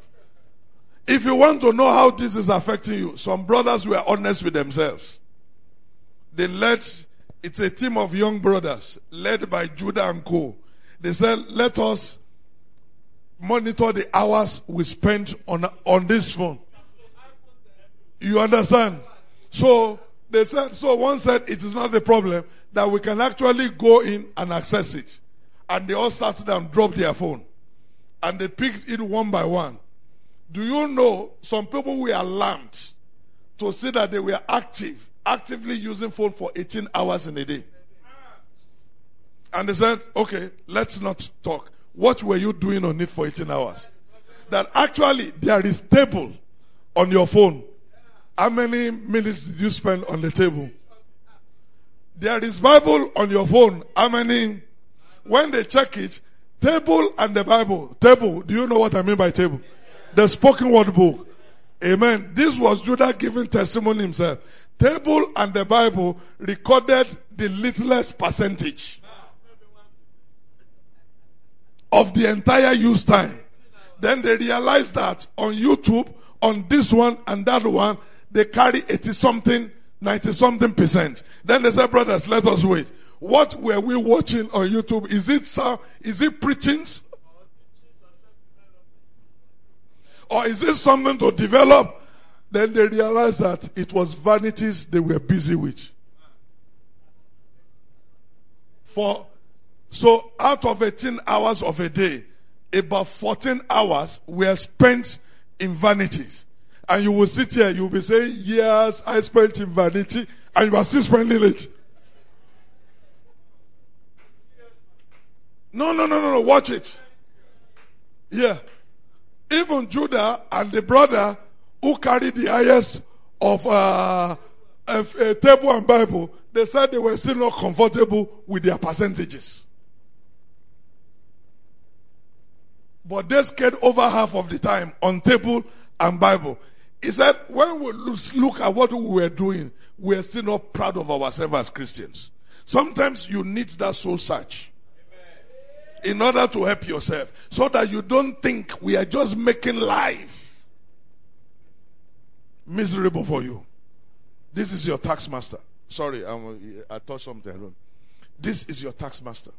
If you want to know how this is affecting you, some brothers were honest with themselves. They let it's a team of young brothers led by Judah and Co. They said, let us monitor the hours we spend on, on this phone. You understand? So they said, so one said it is not the problem that we can actually go in and access it. And they all sat down, dropped their phone. And they picked it one by one. Do you know some people were alarmed to see that they were active actively using phone for 18 hours in a day. And they said, okay, let's not talk. What were you doing on it for 18 hours? That actually there is table on your phone. How many minutes did you spend on the table? There is Bible on your phone. How many? When they check it, table and the Bible. Table. Do you know what I mean by table? The spoken word book. Amen. This was Judah giving testimony himself table and the Bible recorded the littlest percentage of the entire use time. Then they realized that on YouTube, on this one and that one, they carry 80 something, 90 something percent. Then they said, brothers, let us wait. What were we watching on YouTube? Is it sound, is it preachings? Or is it something to develop Then they realized that it was vanities they were busy with. For so out of 18 hours of a day, about 14 hours were spent in vanities. And you will sit here, you will be saying, Yes, I spent in vanity, and you are still spending it. No, no, no, no, no, watch it. Yeah. Even Judah and the brother who carried the highest of uh, a, a table and Bible, they said they were still not comfortable with their percentages. But they scared over half of the time on table and Bible. He said, when we look at what we were doing, we are still not proud of ourselves as Christians. Sometimes you need that soul search in order to help yourself so that you don't think we are just making life miserable for you. This is your tax master. Sorry, I'm, I touched something wrong. This is your tax master.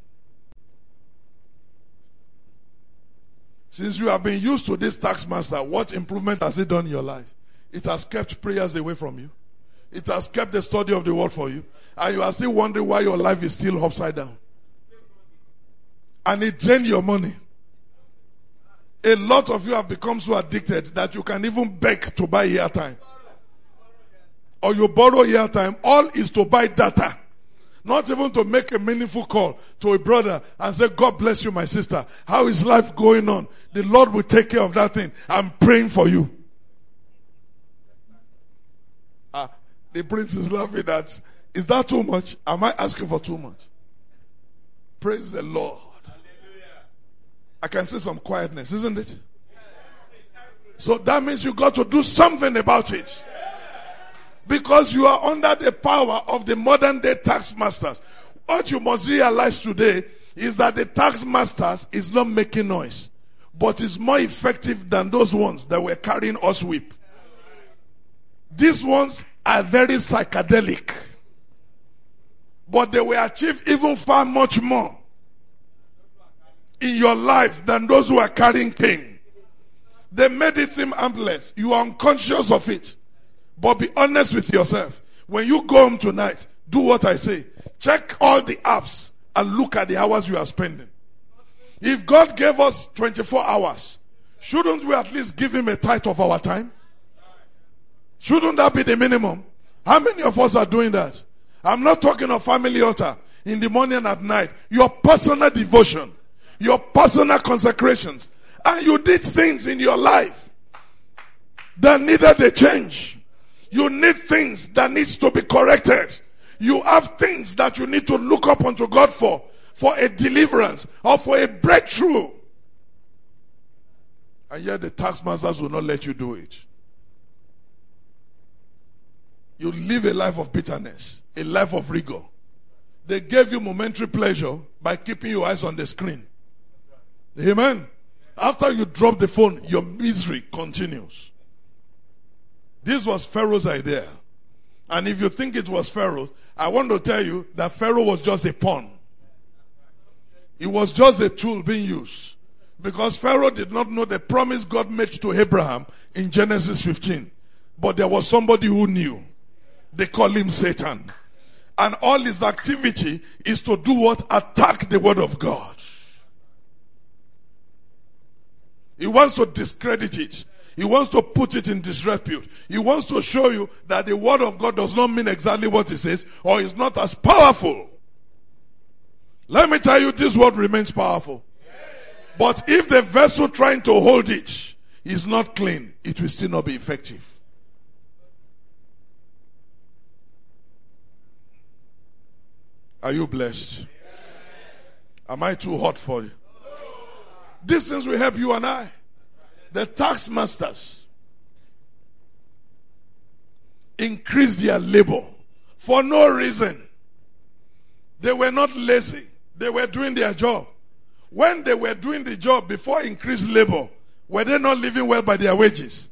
Since you have been used to this tax master, what improvement has it done in your life? It has kept prayers away from you. It has kept the study of the word for you. And you are still wondering why your life is still upside down. And it drained your money. A lot of you have become so addicted that you can even beg to buy airtime. Or you borrow airtime. All is to buy data. Not even to make a meaningful call to a brother and say, God bless you, my sister. How is life going on? The Lord will take care of that thing. I'm praying for you. Ah, the prince is laughing at. Is that too much? Am I asking for too much? Praise the Lord. I can see some quietness, isn't it? So that means you got to do something about it. Because you are under the power of the modern day tax masters. What you must realize today is that the tax masters is not making noise, but is more effective than those ones that were carrying us whip. These ones are very psychedelic, but they will achieve even far much more in your life than those who are carrying pain. They made it seem harmless. You are unconscious of it. But be honest with yourself. When you go home tonight, do what I say. Check all the apps and look at the hours you are spending. If God gave us 24 hours, shouldn't we at least give him a tithe of our time? Shouldn't that be the minimum? How many of us are doing that? I'm not talking of family altar in the morning and at night. Your personal devotion, your personal consecrations, and you did things in your life that needed a change. You need things that needs to be corrected. You have things that you need to look up unto God for, for a deliverance or for a breakthrough. And yet the tax masters will not let you do it. You live a life of bitterness, a life of rigor. They gave you momentary pleasure by keeping your eyes on the screen. Amen. After you drop the phone, your misery continues. This was Pharaoh's idea. And if you think it was Pharaoh, I want to tell you that Pharaoh was just a pawn. It was just a tool being used. Because Pharaoh did not know the promise God made to Abraham in Genesis 15. But there was somebody who knew. They call him Satan. And all his activity is to do what? Attack the word of God. He wants to discredit it. He wants to put it in disrepute. He wants to show you that the word of God does not mean exactly what it says or is not as powerful. Let me tell you, this word remains powerful. But if the vessel trying to hold it is not clean, it will still not be effective. Are you blessed? Am I too hot for you? These things will help you and I. The tax masters increase their labor for no reason. They were not lazy. They were doing their job. When they were doing the job before increased labor, were they not living well by their wages?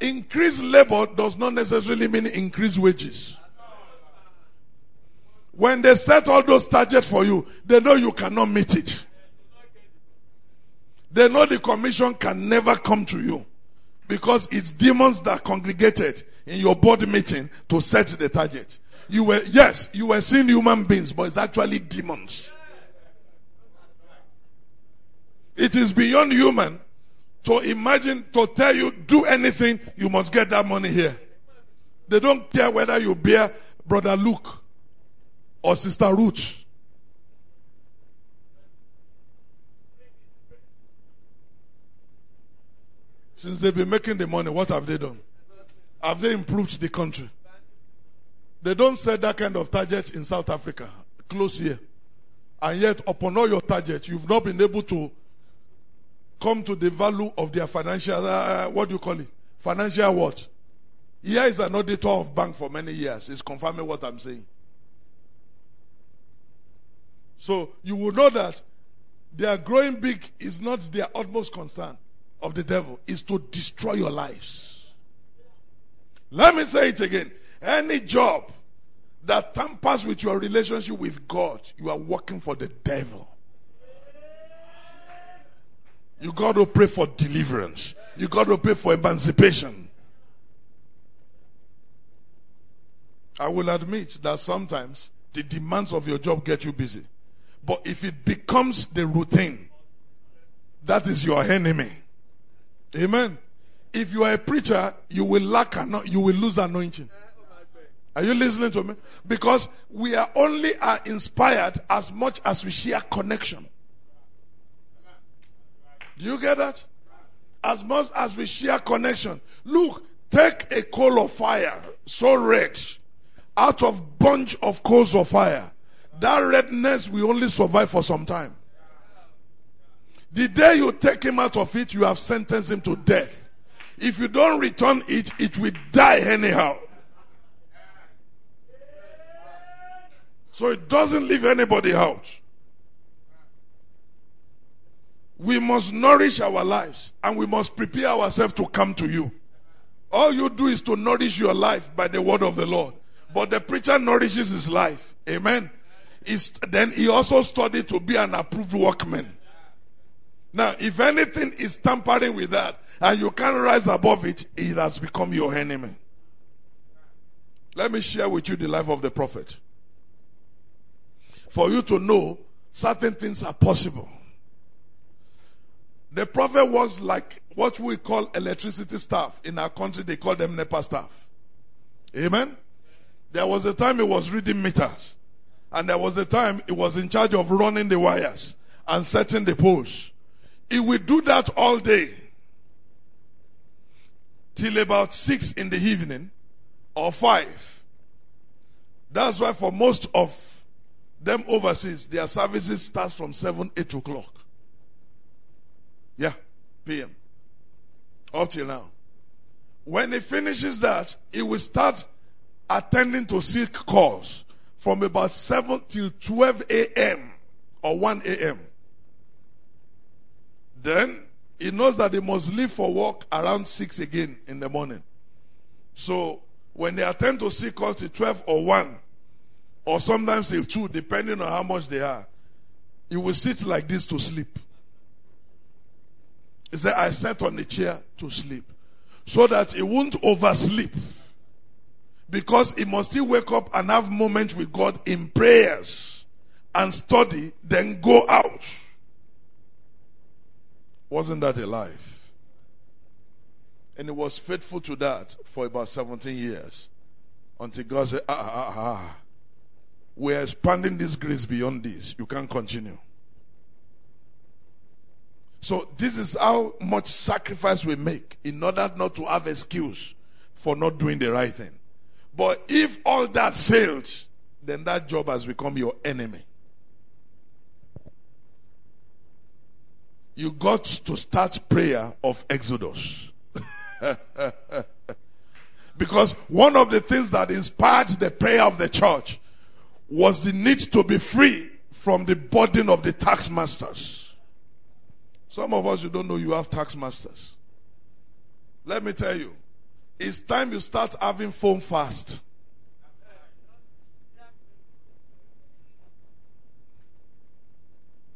Increased labor does not necessarily mean increased wages. When they set all those targets for you, they know you cannot meet it. They know the commission can never come to you Because it's demons that congregated in your board meeting to set the target. You were, yes, you were seeing human beings, but it's actually demons. It is beyond human to imagine, to tell you, do anything, you must get that money here. They don't care whether you bear brother Luke or sister Ruth. Since they've been making the money, what have they done? Have they improved the country? They don't set that kind of target in South Africa, close here. And yet, upon all your targets, you've not been able to come to the value of their financial, uh, what do you call it? Financial what? Here is an auditor of bank for many years. He's confirming what I'm saying. So you will know that their growing big is not their utmost concern of the devil, is to destroy your lives. Let me say it again. Any job that tampers with your relationship with God, you are working for the devil. You got to pray for deliverance. You got to pray for emancipation. I will admit that sometimes the demands of your job get you busy. But if it becomes the routine, that is your enemy. Amen. If you are a preacher, you will lack you will lose anointing. Are you listening to me? Because we are only are inspired as much as we share connection. Do you get that? As much as we share connection. Look, take a coal of fire, so red, out of bunch of coals of fire. That redness will only survive for some time. The day you take him out of it, you have sentenced him to death. If you don't return it, it will die anyhow. So it doesn't leave anybody out. We must nourish our lives and we must prepare ourselves to come to you. All you do is to nourish your life by the word of the Lord. But the preacher nourishes his life. Amen. Then he also studied to be an approved workman. Now, if anything is tampering with that and you can't rise above it, it has become your enemy. Let me share with you the life of the prophet. For you to know certain things are possible. The prophet was like what we call electricity staff. In our country, they call them NEPA staff. Amen? There was a time he was reading meters. And there was a time he was in charge of running the wires and setting the poles. He will do that all day. Till about six in the evening or five. That's why for most of them overseas, their services starts from seven, eight o'clock. Yeah, PM. Up till now. When he finishes that, he will start attending to sick calls from about 7 till 12 a.m. or 1 a.m. Then he knows that he must leave for work around 6 again in the morning. So when they attend to sick calls till 12 or 1, or sometimes till 2, depending on how much they are, he will sit like this to sleep. He said, I sat on the chair to sleep. So that he won't oversleep. Because he must still wake up and have moments with God in prayers and study, then go out. Wasn't that a life? And he was faithful to that for about 17 years. Until God said, ah, ah, ah, ah. We're expanding this grace beyond this. You can't continue. So this is how much sacrifice we make in order not to have excuse for not doing the right thing. But if all that failed, then that job has become your enemy. You got to start prayer of Exodus. because one of the things that inspired the prayer of the church was the need to be free from the burden of the tax masters. Some of us, you don't know you have tax masters. Let me tell you, it's time you start having phone fast.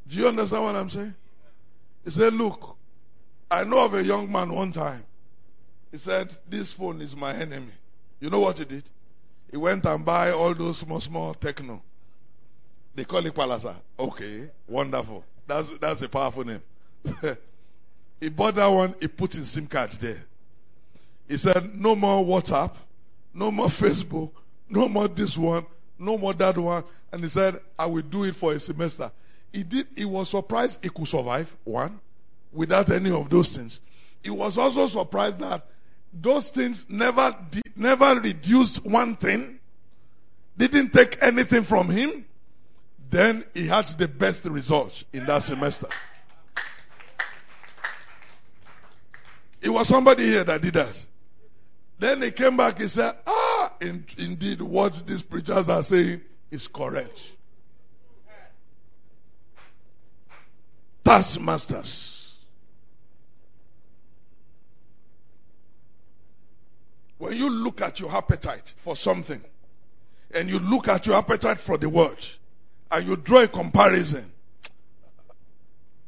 Do you understand what I'm saying? He said, Look, I know of a young man one time. He said, This phone is my enemy. You know what he did? He went and buy all those small, small Tecno. They call it Palasa. Okay, wonderful. That's that's a powerful name. he bought that one, he put his SIM card there. He said, No more WhatsApp, no more Facebook, no more this one, no more that one. And he said, I will do it for a semester. He did he was surprised he could survive, one, without any of those things. He was also surprised that those things never never reduced one thing, didn't take anything from him. Then he had the best results in that semester. It was somebody here that did that. Then he came back, he said, Ah, in, indeed, what these preachers are saying is correct. Taskmasters. When you look at your appetite for something, and you look at your appetite for the word, and you draw a comparison,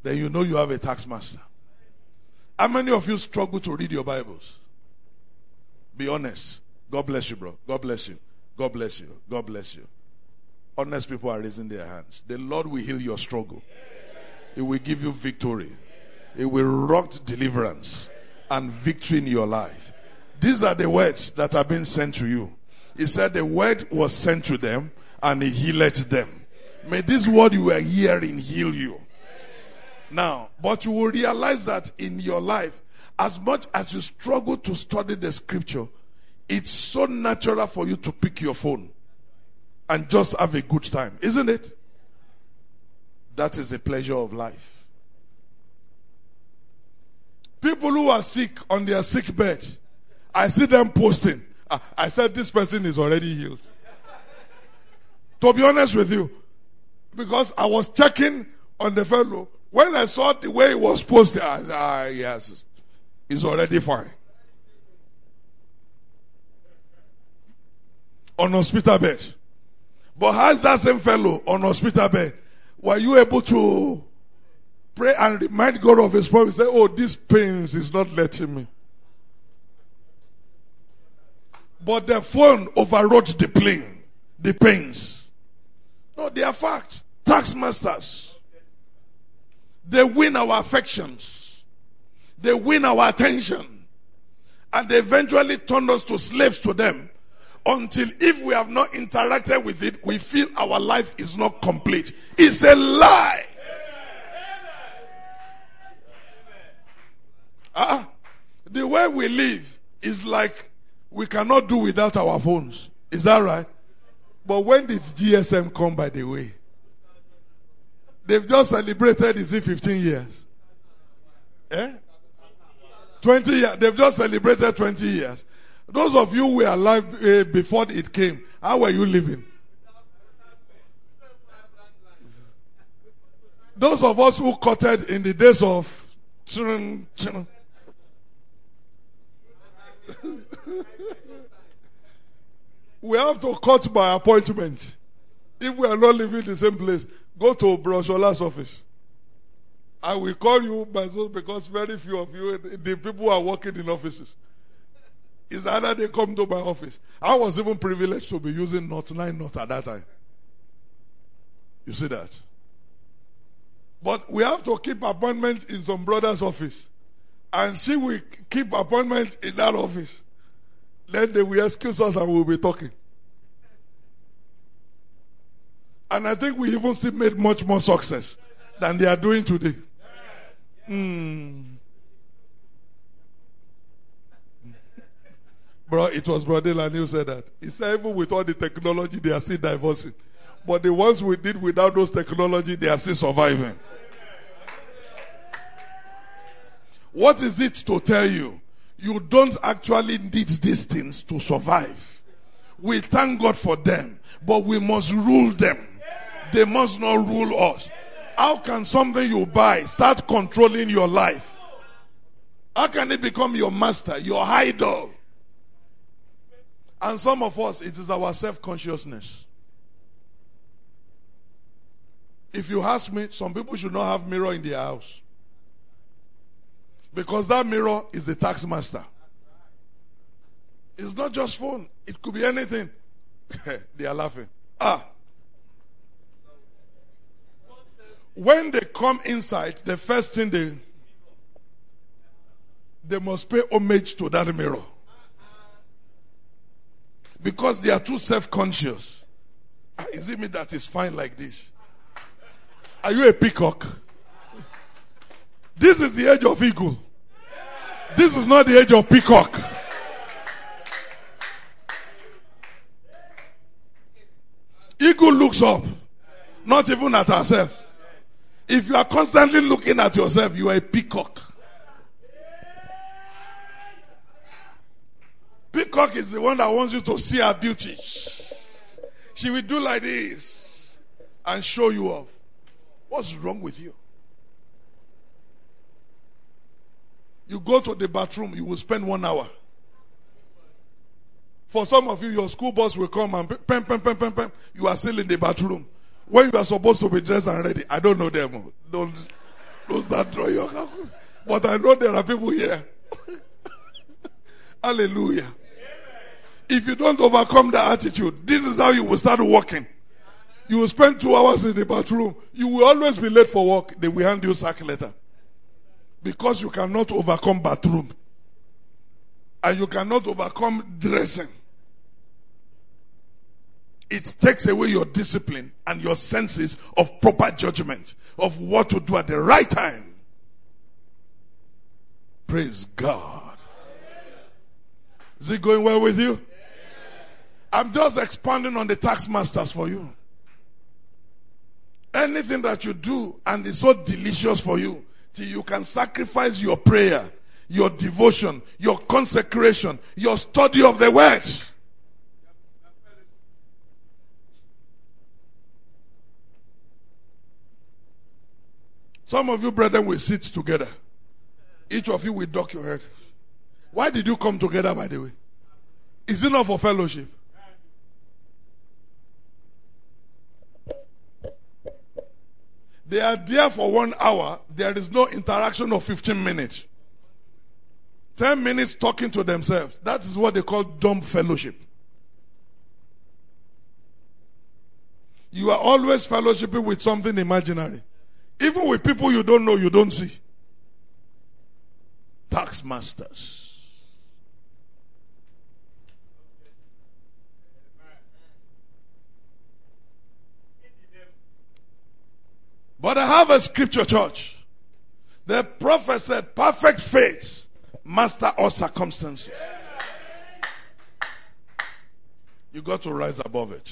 then you know you have a taskmaster. How many of you struggle to read your Bibles? Be honest. God bless you, bro. God bless you. God bless you. God bless you. Honest people are raising their hands. The Lord will heal your struggle. He will give you victory. It will rock deliverance and victory in your life. These are the words that have been sent to you. He said the word was sent to them and he healed them. May this word you are hearing heal you. Now, but you will realize that in your life, as much as you struggle to study the scripture, it's so natural for you to pick your phone and just have a good time, isn't it? That is the pleasure of life. People who are sick on their sick bed, I see them posting. I said, This person is already healed. to be honest with you, because I was checking on the fellow, when I saw the way he was posted, I said, Ah, yes, he's already fine. On hospital bed. But how's that same fellow on hospital bed? Were you able to pray and remind God of his promise? Say, oh, this pains is not letting me. But the phone overrode the plane, the pains. No, they are facts. Tax masters. They win our affections. They win our attention. And they eventually turn us to slaves to them. Until if we have not interacted with it, we feel our life is not complete. It's a lie. Uh, the way we live is like we cannot do without our phones. Is that right? But when did GSM come, by the way? They've just celebrated, is it 15 years? Eh? 20 years. They've just celebrated 20 years. Those of you who were alive uh, before it came, how were you living? Those of us who cutted in the days of children, we have to cut by appointment. If we are not living in the same place, go to Broshola's office. I will call you by because very few of you, the people are working in offices. It's either they come to my office. I was even privileged to be using Note 9 Note at that time. You see that? But we have to keep appointments in some brother's office. And she will keep appointments in that office. Then they will excuse us and we'll be talking. And I think we even still made much more success than they are doing today. Hmm. Bro, it was Brother who said that. He said even with all the technology, they are still divorcing. But the ones we did without those technology, they are still surviving. What is it to tell you? You don't actually need these things to survive. We thank God for them, but we must rule them. They must not rule us. How can something you buy start controlling your life? How can it become your master, your idol? And some of us, it is our self consciousness. If you ask me, some people should not have mirror in their house. Because that mirror is the tax master. It's not just phone. It could be anything. they are laughing. Ah. When they come inside, the first thing they they must pay homage to that mirror. Because they are too self-conscious. Ah, Is it me that is fine like this? Are you a peacock? This is the age of eagle. This is not the age of peacock. Eagle looks up, not even at herself. If you are constantly looking at yourself, you are a peacock. Peacock is the one that wants you to see her beauty. She will do like this and show you off. What's wrong with you? You go to the bathroom, you will spend one hour. For some of you, your school bus will come and pem, pem, pem, pem, pem. You are still in the bathroom. When you are supposed to be dressed and ready, I don't know them. Don't, don't start drawing your. But I know there are people here. Hallelujah. If you don't overcome that attitude, this is how you will start walking. You will spend two hours in the bathroom. You will always be late for work. They will hand you sack letter. Because you cannot overcome bathroom. And you cannot overcome dressing. It takes away your discipline and your senses of proper judgment of what to do at the right time. Praise God. Is it going well with you? I'm just expanding on the tax masters for you. Anything that you do and is so delicious for you, till you can sacrifice your prayer, your devotion, your consecration, your study of the word. Some of you brethren will sit together. Each of you will duck your head. Why did you come together, by the way? Is it not for fellowship? They are there for one hour. There is no interaction of 15 minutes. 10 minutes talking to themselves. That is what they call dumb fellowship. You are always fellowshipping with something imaginary. Even with people you don't know, you don't see. Tax masters. But I have a scripture, church. The prophet said, perfect faith, master all circumstances. You got to rise above it.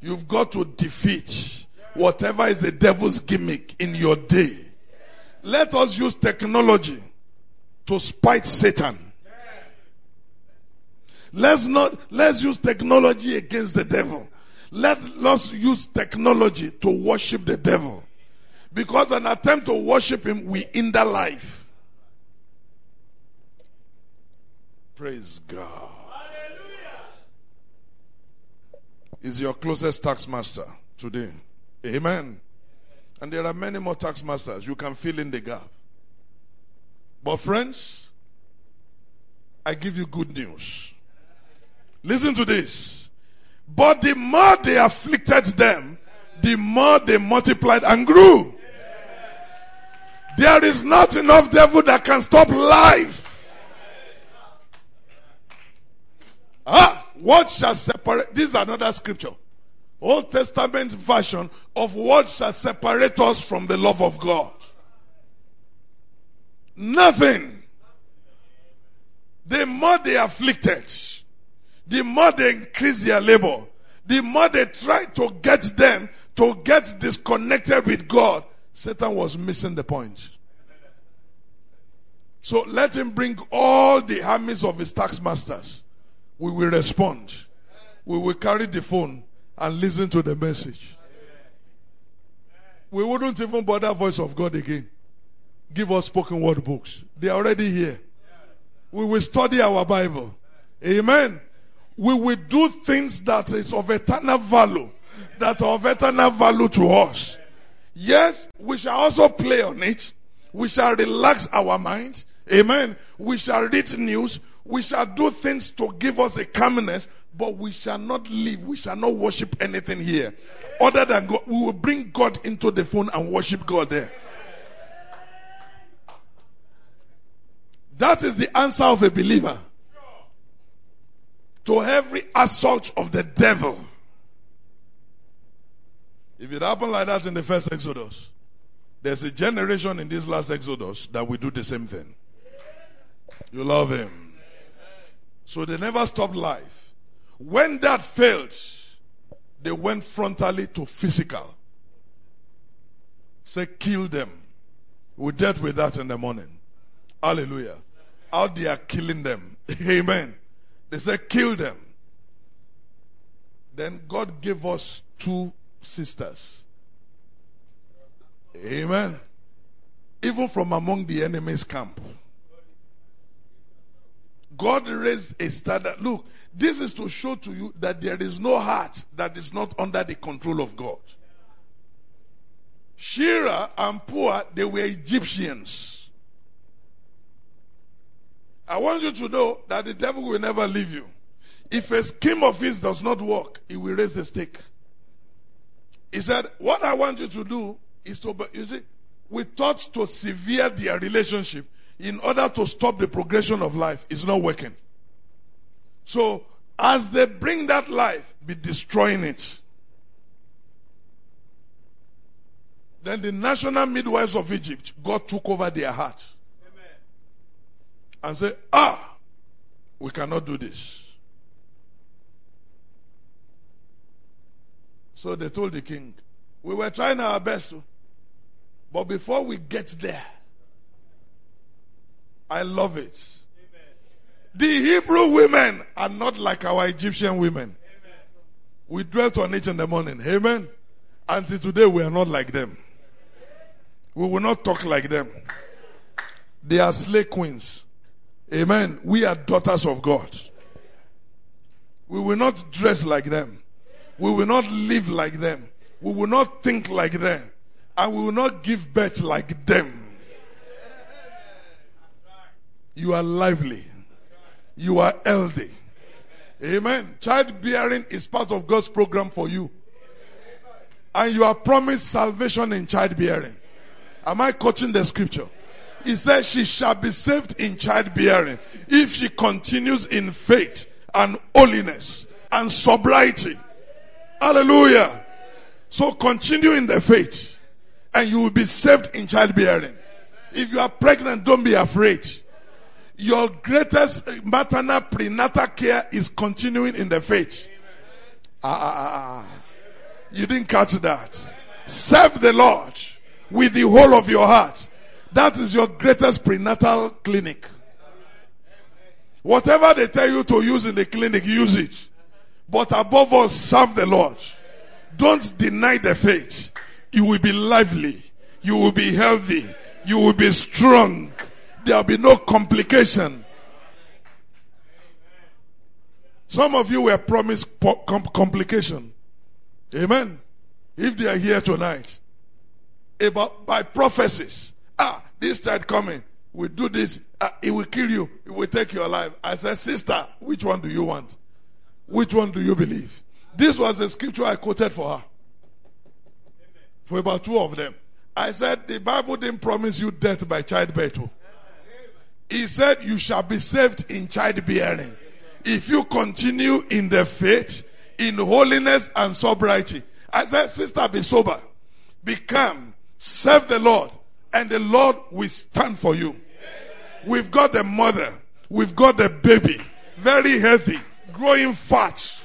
You've got to defeat whatever is the devil's gimmick in your day. Let us use technology to spite Satan. Let's not, let's use technology against the devil. Let us use technology to worship the devil. Because an attempt to worship him will hinder life. Praise God. Is your closest tax master today. Amen. And there are many more tax masters. You can fill in the gap. But friends, I give you good news. Listen to this. But the more they afflicted them, the more they multiplied and grew. There is not enough devil that can stop life. Ah, what shall separate? This is another scripture. Old Testament version of what shall separate us from the love of God. Nothing. The more they afflicted, the more they increase their labor, the more they try to get them to get disconnected with God, Satan was missing the point. So let him bring all the armies of his tax masters. We will respond. We will carry the phone and listen to the message. We wouldn't even bother voice of God again. Give us spoken word books. They are already here. We will study our Bible. Amen. We will do things that is of eternal value, that are of eternal value to us. Yes, we shall also play on it. We shall relax our mind. Amen. We shall read news. we shall do things to give us a calmness, but we shall not live, we shall not worship anything here. Other than God, we will bring God into the phone and worship God there. That is the answer of a believer to every assault of the devil. If it happened like that in the first Exodus, there's a generation in this last Exodus that will do the same thing. You love him. So they never stopped life. When that failed, they went frontally to physical. Say, kill them. We dealt with that in the morning. Hallelujah. Out there killing them. Amen. They said, kill them. Then God gave us two sisters. Amen. Even from among the enemy's camp. God raised a standard. Look, this is to show to you that there is no heart that is not under the control of God. Shiphrah and Puah, they were Egyptians. I want you to know that the devil will never leave you. If a scheme of his does not work, he will raise the stake. He said, What I want you to do is to, you see, we thought to sever their relationship in order to stop the progression of life. It's not working. So, as they bring that life, be destroying it. Then the national midwives of Egypt, God took over their heart. And say, ah, we cannot do this. So they told the king, we were trying our best to, but before we get there, I love it. The Hebrew women are not like our Egyptian women. We dwelt on it in the morning. Amen. Until today, we are not like them. We will not talk like them. They are slave queens. Amen. We are daughters of God. We will not dress like them. We will not live like them. We will not think like them. And we will not give birth like them. You are lively. You are healthy. Amen. Childbearing is part of God's program for you. And you are promised salvation in childbearing. Am I quoting the scripture? He says she shall be saved in childbearing if she continues in faith and holiness and sobriety. Hallelujah. So continue in the faith and you will be saved in childbearing. If you are pregnant, don't be afraid. Your greatest maternal prenatal care is continuing in the faith. Ah, ah, ah, ah. You didn't catch that. Serve the Lord with the whole of your heart. That is your greatest prenatal clinic. Whatever they tell you to use in the clinic, use it. But above all, serve the Lord. Don't deny the faith. You will be lively. You will be healthy. You will be strong. There will be no complication. Some of you were promised complication. Amen. If they are here tonight, about by prophecies. Ah, this child coming. We do this. Ah, it will kill you. It will take your life. I said, sister, which one do you want? Which one do you believe? This was the scripture I quoted for her. For about two of them. I said, the Bible didn't promise you death by childbirth. He said, you shall be saved in childbearing. If you continue in the faith, in holiness and sobriety. I said, sister, be sober. Be calm. Serve the Lord. And the Lord will stand for you. We've got the mother. We've got the baby. Very healthy. Growing fat.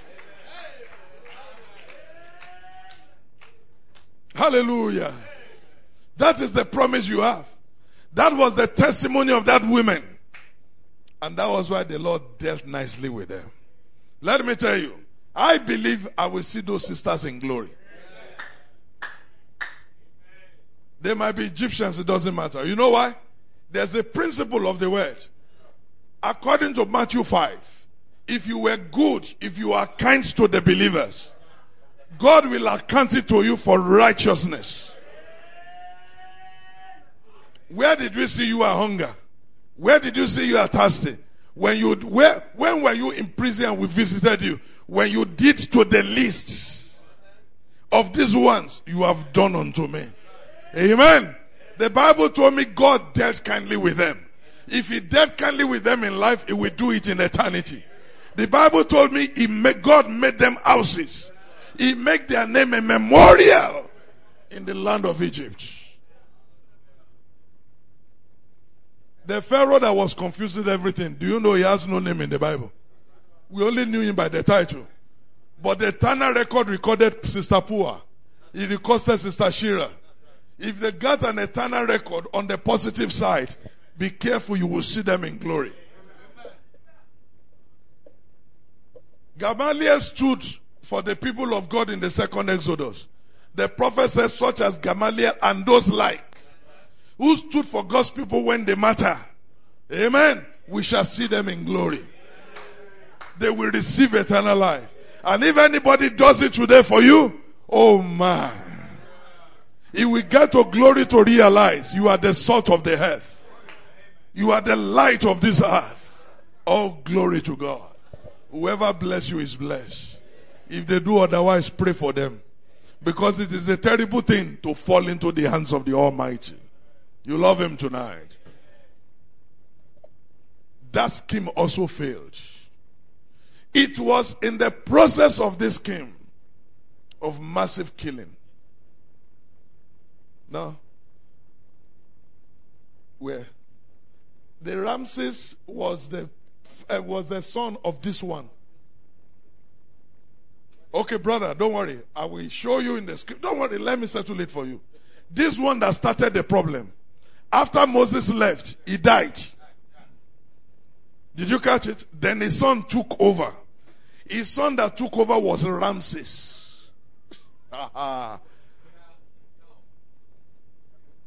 Hallelujah. That is the promise you have. That was the testimony of that woman. And that was why the Lord dealt nicely with them. Let me tell you, I believe I will see those sisters in glory. They might be Egyptians, it doesn't matter. You know why? There's a principle of the word. According to Matthew 5, if you were good, if you are kind to the believers, God will account it to you for righteousness. Where did we see you are hunger? Where did you see you are thirsty? When you where when were you in prison and we visited you? When you did to the least of these ones, you have done unto me. Amen. The Bible told me God dealt kindly with them. If He dealt kindly with them in life, He will do it in eternity. The Bible told me He made, God made them houses. He made their name a memorial in the land of Egypt. The Pharaoh that was confusing everything, do you know he has no name in the Bible? We only knew him by the title. But the Tanner record recorded Sister Puah. He recorded Sister Shiphrah. If they got an eternal record on the positive side, be careful, you will see them in glory. Gamaliel stood for the people of God in the second Exodus. The prophet says, such as Gamaliel and those like, who stood for God's people when they matter. Amen. We shall see them in glory. They will receive eternal life. And if anybody does it today for you, oh man, he will get to glory to realize you are the salt of the earth. You are the light of this earth. All glory to God. Whoever bless you is blessed. If they do otherwise, pray for them. Because it is a terrible thing to fall into the hands of the Almighty. You love Him tonight. That scheme also failed. It was in the process of this scheme of massive killing. Now, where the Ramses was the uh, was the son of this one. Okay, brother, don't worry. I will show you in the script. Don't worry, let me settle it for you. This one that started the problem. After Moses left, he died. Did you catch it? Then his son took over. His son that took over was Ramses.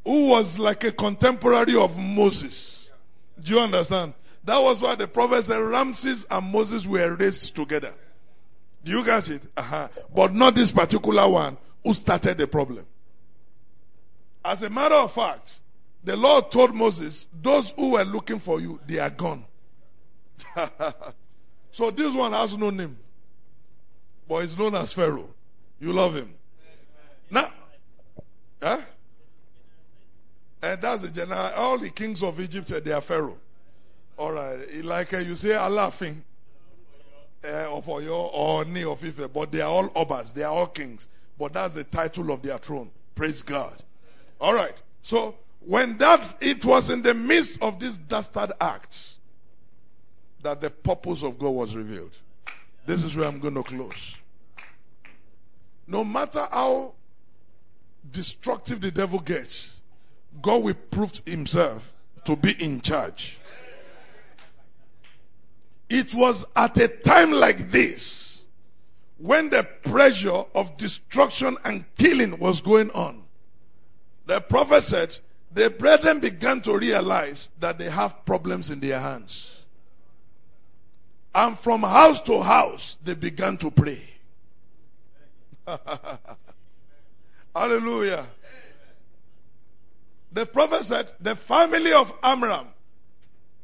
Who was like a contemporary of Moses. Do you understand? That was why the prophet said Ramses and Moses were raised together. Do you catch it? Uh-huh. But not this particular one who started the problem. As a matter of fact, the Lord told Moses, those who were looking for you, they are gone. so this one has no name. But he's known as Pharaoh. You love him. Now, huh? And that's the general. All the kings of Egypt, they are Pharaoh. All right. Like uh, you say, Alaafin uh, of Oyo or Ooni of Ife, but they are all obas. They are all kings. But that's the title of their throne. Praise God. All right. So when that, it was in the midst of this dastard act that the purpose of God was revealed. This is where I'm going to close. No matter how destructive the devil gets, God will prove himself to be in charge. It was at a time like this when the pressure of destruction and killing was going on. The prophet said, the brethren began to realize that they have problems in their hands. And from house to house, they began to pray. Hallelujah. The prophet said, the family of Amram,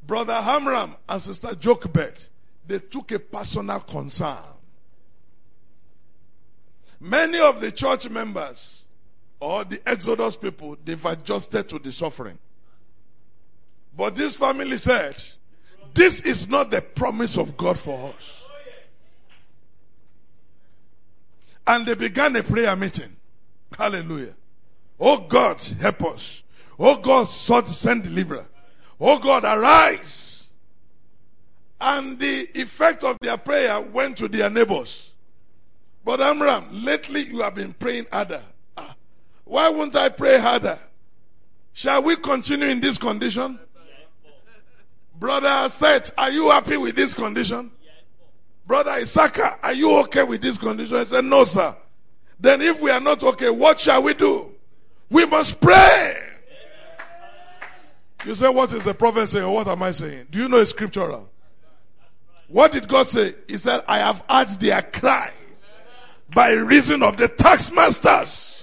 brother Amram and sister Jochebed, they took a personal concern. Many of the church members or the Exodus people, they've adjusted to the suffering. But this family said, this is not the promise of God for us. And they began a prayer meeting. Hallelujah. Oh God, help us. Oh God, send deliverer. Oh God, arise. And the effect of their prayer went to their neighbors. But Amram, lately you have been praying harder. Ah, why won't I pray harder? Shall we continue in this condition? Brother Seth, are you happy with this condition? Brother Isaka, are you okay with this condition? I said, no, sir. Then if we are not okay, what shall we do? We must pray. You say, what is the prophet saying or what am I saying? Do you know it's scriptural? What did God say? He said, I have heard their cry by reason of the tax masters.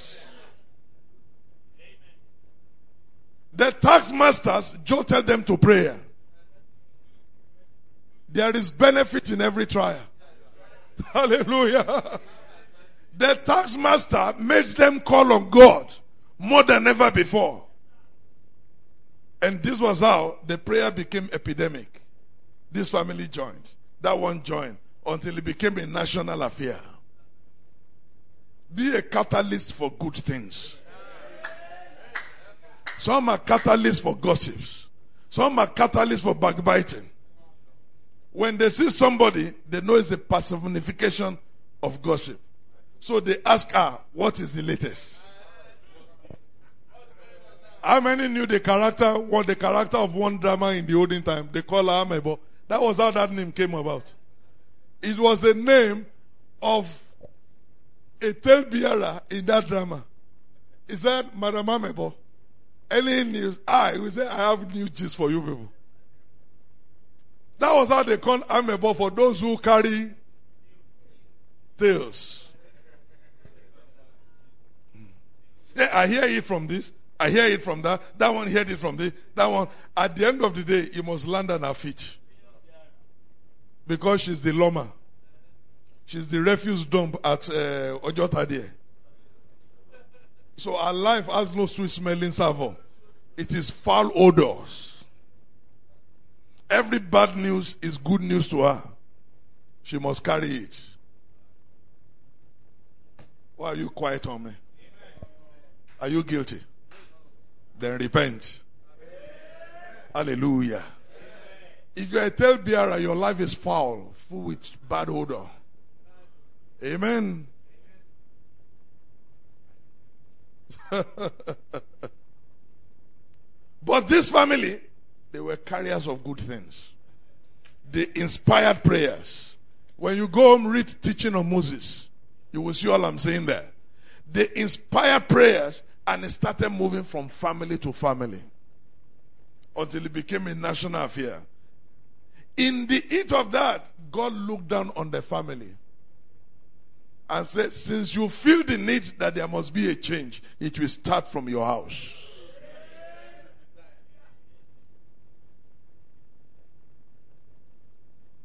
The tax masters jolted them to prayer. There is benefit in every trial. Hallelujah. The tax master made them call on God more than ever before. And this was how the prayer became epidemic. This family joined. That one joined until it became a national affair. Be a catalyst for good things. Some are catalysts for gossips. Some are catalysts for backbiting. When they see somebody, they know it's a personification of gossip. So they ask her, what is the latest? How many knew the character, what the character of one drama in the olden time? They call her Amebo. That was how that name came about. It was a name of a tale bearer in that drama. He said, Madam Amebo, any news? I will say, I have new gist for you people. That was how they called Amebo for those who carry tales. Hmm. Yeah, I hear it from this. I hear it from that. That one heard it from the, That one. At the end of the day, you must land on her feet. Because she's the loma. She's the refuse dump at uh, Ojota there. So her life has no sweet smelling savour. It is foul odors. Every bad news is good news to her. She must carry it. Why are you quiet on me? Are you guilty? Then repent. Hallelujah. If you're a tale bearer, your life is foul, full with bad odor. Amen. but this family, they were carriers of good things. They inspired prayers. When you go home, read teaching of Moses. You will see all I'm saying there. They inspired prayers and it started moving from family to family until it became a national affair. In the heat of that, God looked down on the family and said, Since you feel the need that there must be a change, it will start from your house.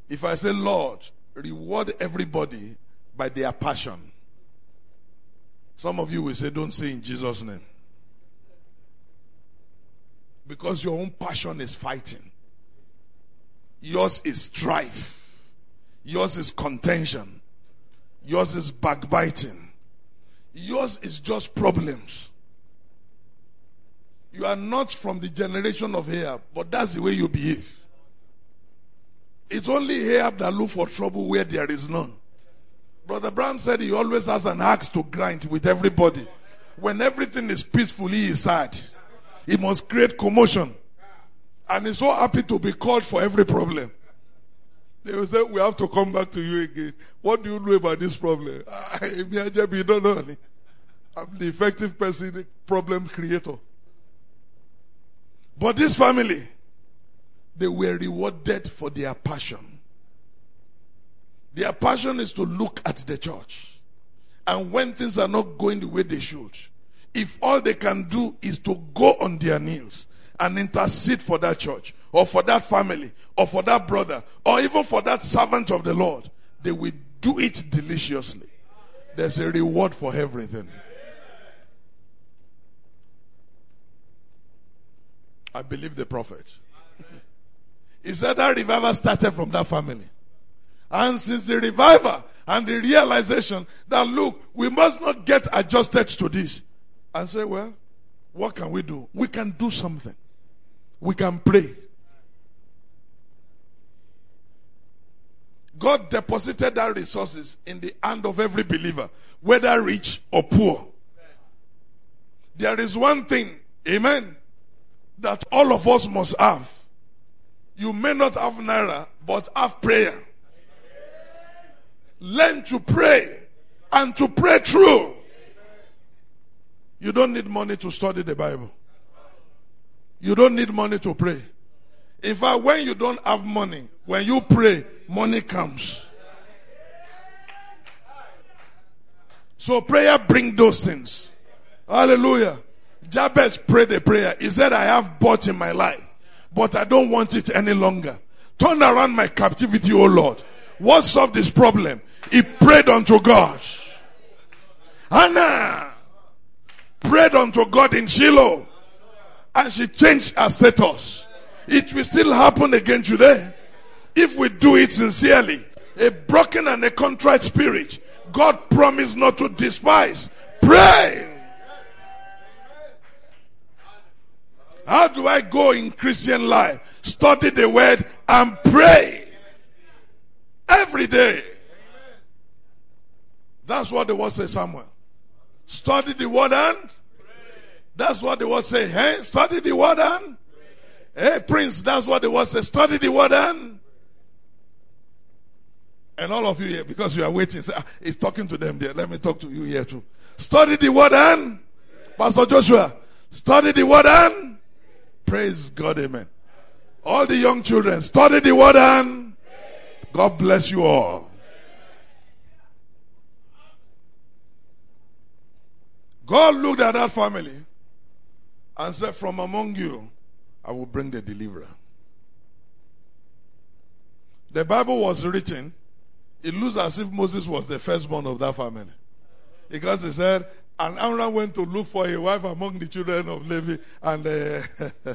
If I say, Lord, reward everybody by their passion, some of you will say, Don't say in Jesus' name. Because your own passion is fighting. Yours is strife. Yours is contention. Yours is backbiting. Yours is just problems. You are not from the generation of Ahab, but that's the way you behave. It's only Ahab that look for trouble where there is none. Brother Brown said he always has an axe to grind with everybody. When everything is peaceful, he is sad. He must create commotion. And he's so happy to be called for every problem. They will say, We have to come back to you again. What do you know about this problem? I'm the effective person, the problem creator. But this family, they were rewarded for their passion. Their passion is to look at the church. And when things are not going the way they should, if all they can do is to go on their knees and intercede for that church, or for that family, or for that brother, or even for that servant of the Lord, they will do it deliciously. There's a reward for everything. I believe the prophet. He said that revival started from that family. And since the revival and the realization that look, we must not get adjusted to this. And say, well, what can we do? We can do something. We can pray. God deposited our resources in the hand of every believer, whether rich or poor. There is one thing, amen, that all of us must have. You may not have naira, but have prayer. Learn to pray and to pray true. You don't need money to study the Bible. You don't need money to pray. In fact, when you don't have money, when you pray, money comes. So prayer bring those things. Hallelujah. Jabez prayed a prayer. He said, I have bought in my life, but I don't want it any longer. Turn around my captivity, O Lord. What solved this problem? He prayed unto God. Hannah prayed unto God in Shiloh and she changed her status. It will still happen again today. If we do it sincerely, a broken and a contrite spirit, God promised not to despise. Pray. How do I go in Christian life? Study the word and pray. Every day. That's what the word says, Samuel. Study the word and that's what the word say. Hey, study the word and hey, Prince, that's what the word says. Study the word and and all of you here, because you are waiting, say, ah, he's talking to them there. Let me talk to you here too. Study the word and Pastor Joshua, study the word and praise God, amen. All the young children, study the word and God bless you all. God looked at that family and said, From among you, I will bring the deliverer. The Bible was written, it looks as if Moses was the firstborn of that family. Because he said, and Aaron went to look for a wife among the children of Levi, and uh,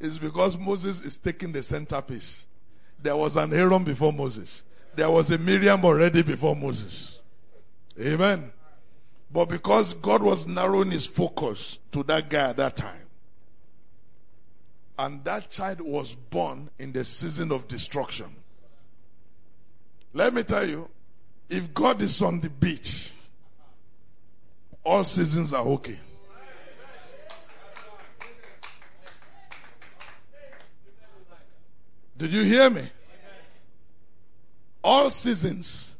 it's because Moses is taking the centerpiece. There was an Aaron before Moses. There was a Miriam already before Moses. Amen. But because God was narrowing his focus to that guy at that time, and that child was born in the season of destruction. Let me tell you, if God is on the beach, all seasons are okay. Did you hear me? All seasons,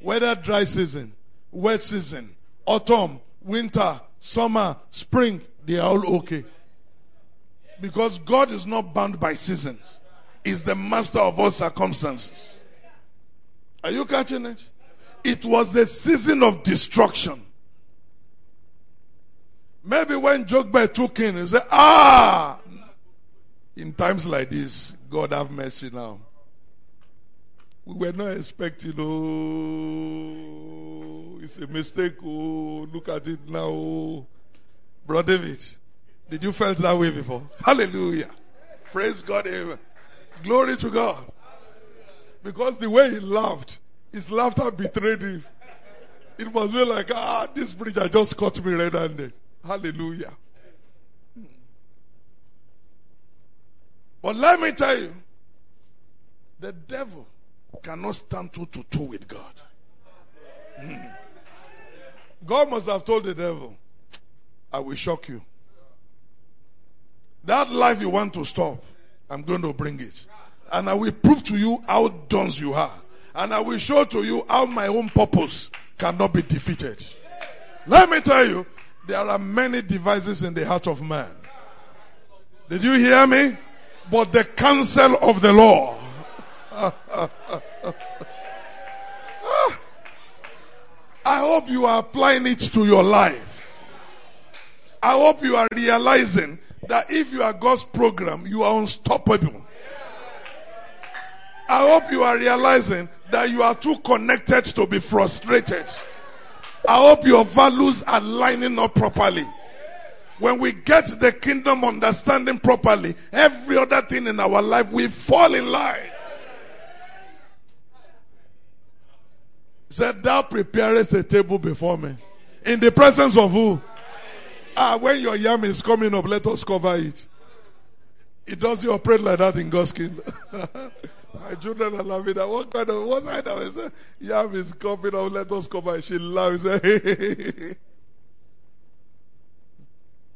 whether dry season, wet season, autumn, winter, summer, spring, they are all okay. Because God is not bound by seasons. He's the master of all circumstances. Are you catching it? It was the season of destruction. Maybe when Jogbeh took in, he said, ah, in times like this, God have mercy now. We were not expecting, oh, it's a mistake, oh, look at it now, oh. Brother David, did you felt that way before? Hallelujah. Praise God, amen. Glory to God. Because the way he laughed, his laughter betrayed him. It was really like, ah, this preacher just caught me red handed. Hallelujah. But let me tell you, the devil cannot stand toe to toe with God. Hmm. God must have told the devil, I will shock you. That life you want to stop, I'm going to bring it. And I will prove to you how done you are. And I will show to you how my own purpose cannot be defeated. Let me tell you, there are many devices in the heart of man. Did you hear me? But the counsel of the law. I hope you are applying it to your life. I hope you are realizing that if you are God's program, you are unstoppable. I hope you are realizing that you are too connected to be frustrated. I hope your values are lining up properly. When we get the kingdom understanding properly, every other thing in our life will fall in line. Said, Thou preparest a table before me. In the presence of who? Ah, when your yam is coming up, let us cover it. It doesn't operate like that in God's kingdom. My children are laughing at what kind of what kind of say, yam is coming up, let us cover it. She laughs.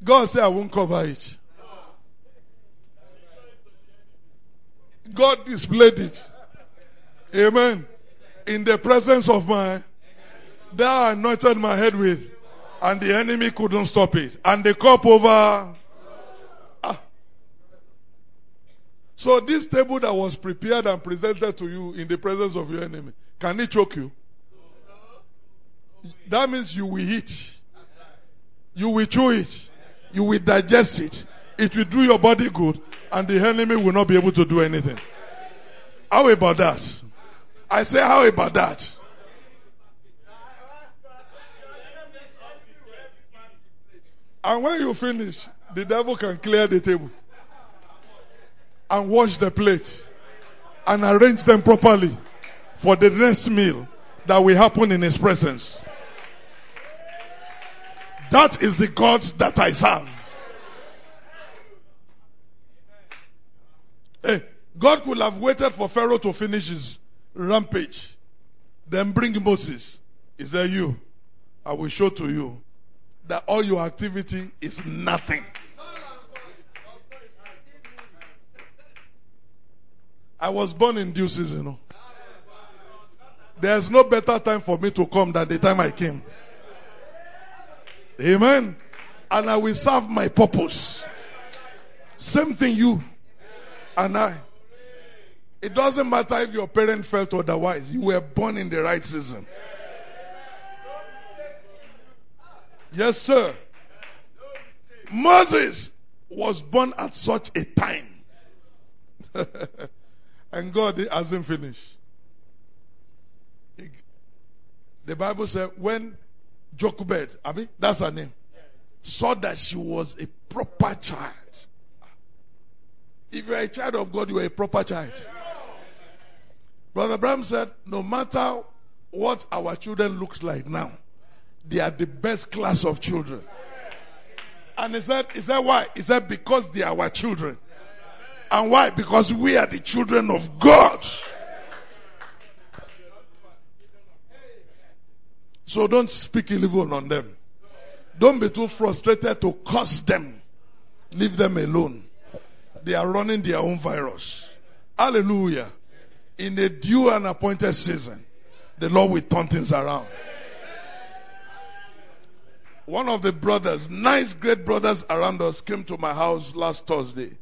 God said I won't cover it. God displayed it. Amen. In the presence of my thou anointed my head with and the enemy couldn't stop it. And the cup over. Ah. So this table that was prepared and presented to you in the presence of your enemy, can it choke you? That means you will eat. You will chew it. You will digest it. It will do your body good and the enemy will not be able to do anything. How about that? I say, how about that? And when you finish, the devil can clear the table and wash the plate and arrange them properly for the next meal that will happen in his presence. That is the God that I serve. Hey, God could have waited for Pharaoh to finish his rampage. Then bring Moses. He said, You, I will show to you that all your activity is nothing. I was born in due season. You know. There's no better time for me to come than the time I came. Amen. And I will serve my purpose. Same thing you and I. It doesn't matter if your parent felt otherwise. You were born in the right season. Yes, sir. Moses was born at such a time. and God hasn't finished. The Bible said when Jochebed, that's her name, saw that she was a proper child. If you're a child of God, you are a proper child. Brother Abraham said, no matter what our children looks like now, they are the best class of children. And he said, he said why? He said because they are our children. And why? Because we are the children of God. So don't speak evil on them. Don't be too frustrated to curse them. Leave them alone. They are running their own virus. Hallelujah. In a due and appointed season, the Lord will turn things around. One of the brothers, nice great brothers around us, came to my house last Thursday.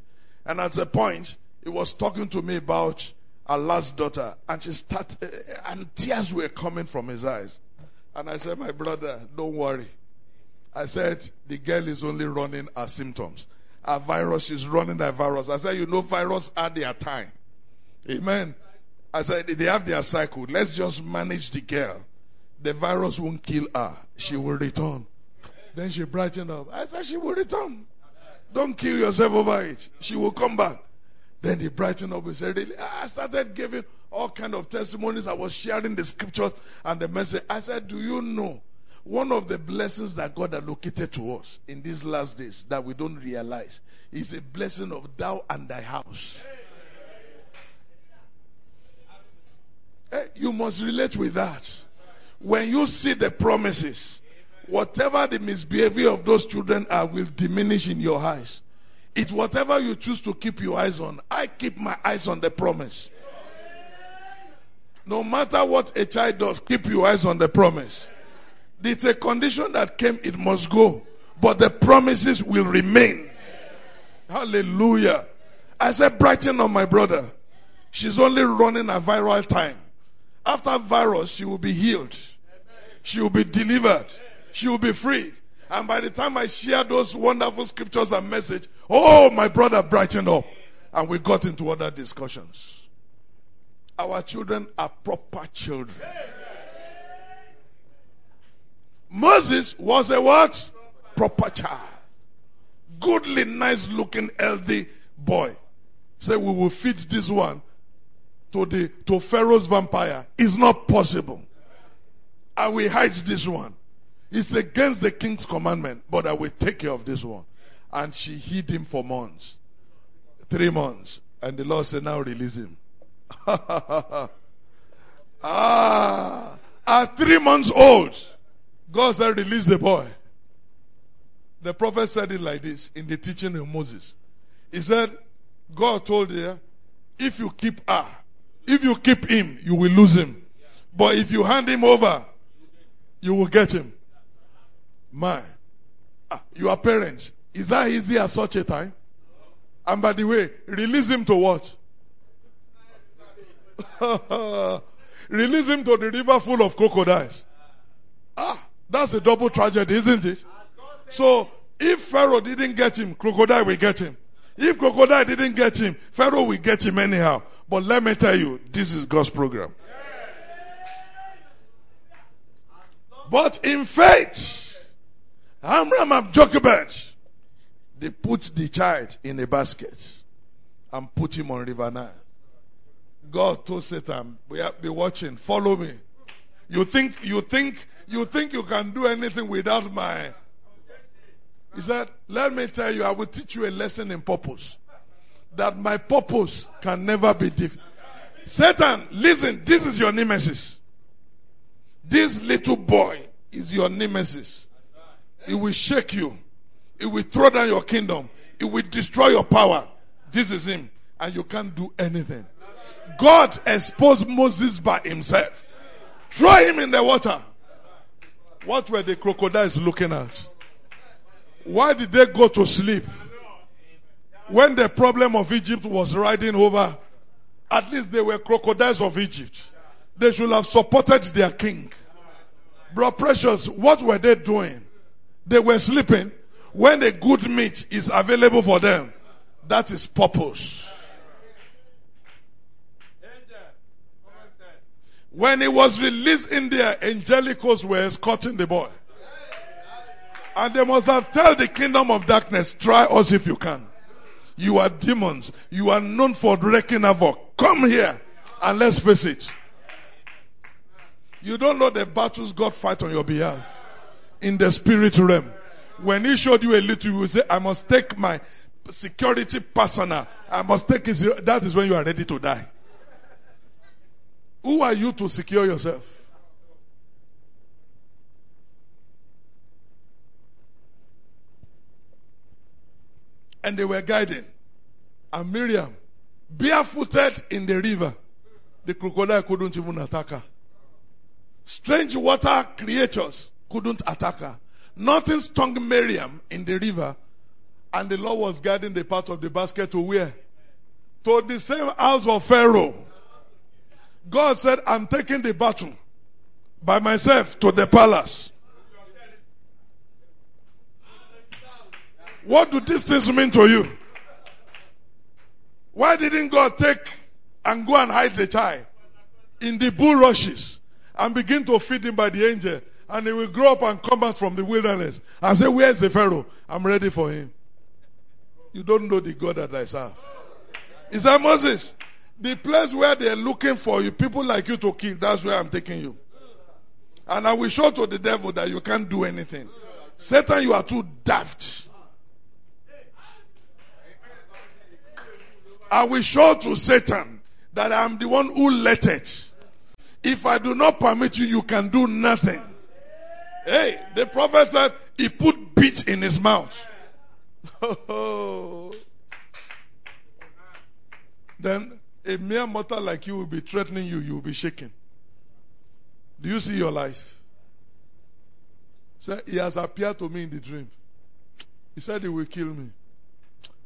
And at a point, he was talking to me about our last daughter. And she started, eh, and tears were coming from his eyes. And I said, my brother, don't worry. I said, the girl is only running her symptoms. A virus, is running a virus. I said, you know, virus at their time. Amen. I said, they have their cycle. Let's just manage the girl. The virus won't kill her. She will return. Then she brightened up. I said, she will return. Don't kill yourself over it. She will come back. Then he brightened up and said, really? I started giving all kind of testimonies. I was sharing the scriptures and the message. I said, do you know one of the blessings that God allocated to us in these last days that we don't realize is a blessing of thou and thy house. Hey, Eh, you must relate with that. When you see the promises, whatever the misbehavior of those children are will diminish in your eyes. It's whatever you choose to keep your eyes on. I keep my eyes on the promise. No matter what a child does, keep your eyes on the promise. It's a condition that came, it must go. But the promises will remain. Hallelujah. I said, brighten on my brother. She's only running a viral time. After virus, she will be healed. She will be delivered. She will be freed. And by the time I share those wonderful scriptures and message, oh, my brother brightened up. And we got into other discussions. Our children are proper children. Moses was a what? Proper child. Goodly, nice looking, healthy boy. Say we will feed this one to the to Pharaoh's vampire. is not possible. I will hide this one. It's against the king's commandment, but I will take care of this one. And she hid him for months. Three months. And the Lord said, now release him. ah, at three months old, God said, release the boy. The prophet said it like this in the teaching of Moses. He said, God told her, if you keep her, if you keep him, you will lose him. But if you hand him over, you will get him. My, ah, your parents, is that easy at such a time? And by the way, release him to what? release him to the river full of crocodiles. Ah, that's a double tragedy, isn't it? So, if Pharaoh didn't get him, crocodile will get him. If crocodile didn't get him, Pharaoh will get him anyhow. But let me tell you, this is God's program. But in faith, Amram and Jochebed, they put the child in a basket and put him on River Nile. God told Satan, be watching, follow me. You think, you think, you think you can do anything without my. He said, let me tell you, I will teach you a lesson in purpose. That my purpose can never be different. Satan, listen, this is your nemesis. This little boy is your nemesis. It will shake you. It will throw down your kingdom. It will destroy your power. This is him. And you can't do anything. God exposed Moses by himself. Throw him in the water. What were the crocodiles looking at? Why did they go to sleep? When the problem of Egypt was riding over, at least they were crocodiles of Egypt. They should have supported their king. Bro, precious, what were they doing? They were sleeping. When a good meat is available for them, that is purpose. When he was released in there, angelicals were escorting the boy. And they must have told the kingdom of darkness, try us if you can. You are demons. You are known for wrecking havoc. Come here and let's face it. You don't know the battles God fight on your behalf in the spirit realm. When He showed you a little, you will say, I must take my security personal. I must take it. That is when you are ready to die. Who are you to secure yourself? And they were guiding. And Miriam, barefooted in the river, the crocodile couldn't even attack her. Strange water creatures couldn't attack her. Nothing stung Miriam in the river, and the Lord was guiding the part of the basket to where? To the same house of Pharaoh. God said, I'm taking the battle by myself to the palace. What do these things mean to you? Why didn't God take and go and hide the child in the bulrushes and begin to feed him by the angel? And he will grow up and come back from the wilderness and say, Where's the Pharaoh? I'm ready for him. You don't know the God that I serve. Is that Moses? The place where they're looking for you, people like you to kill, that's where I'm taking you. And I will show to the devil that you can't do anything. Satan, you are too daft. I will show to Satan that I'm the one who let it. If I do not permit you, you can do nothing. Hey, the prophet said he put bit in his mouth. then a mere mortal like you will be threatening you, you will be shaken. Do you see your life? Say, he has appeared to me in the dream. He said he will kill me.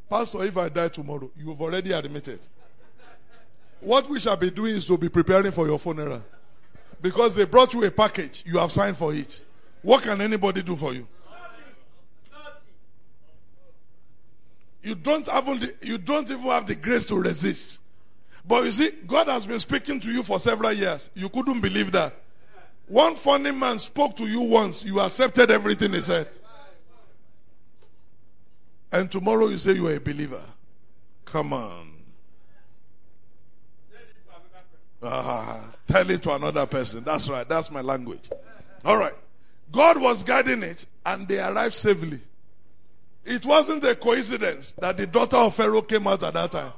Pastor, if I die tomorrow, you have already admitted. What we shall be doing is to be preparing for your funeral. Because they brought you a package, you have signed for it. What can anybody do for you? You don't, have the, you don't even have the grace to resist. But you see, God has been speaking to you for several years. You couldn't believe that. One funny man spoke to you once. You accepted everything he said. And tomorrow you say you are a believer. Come on. Ah, tell it to another person. That's right. That's my language. All right. God was guiding it and they arrived safely. It wasn't a coincidence that the daughter of Pharaoh came out at that time.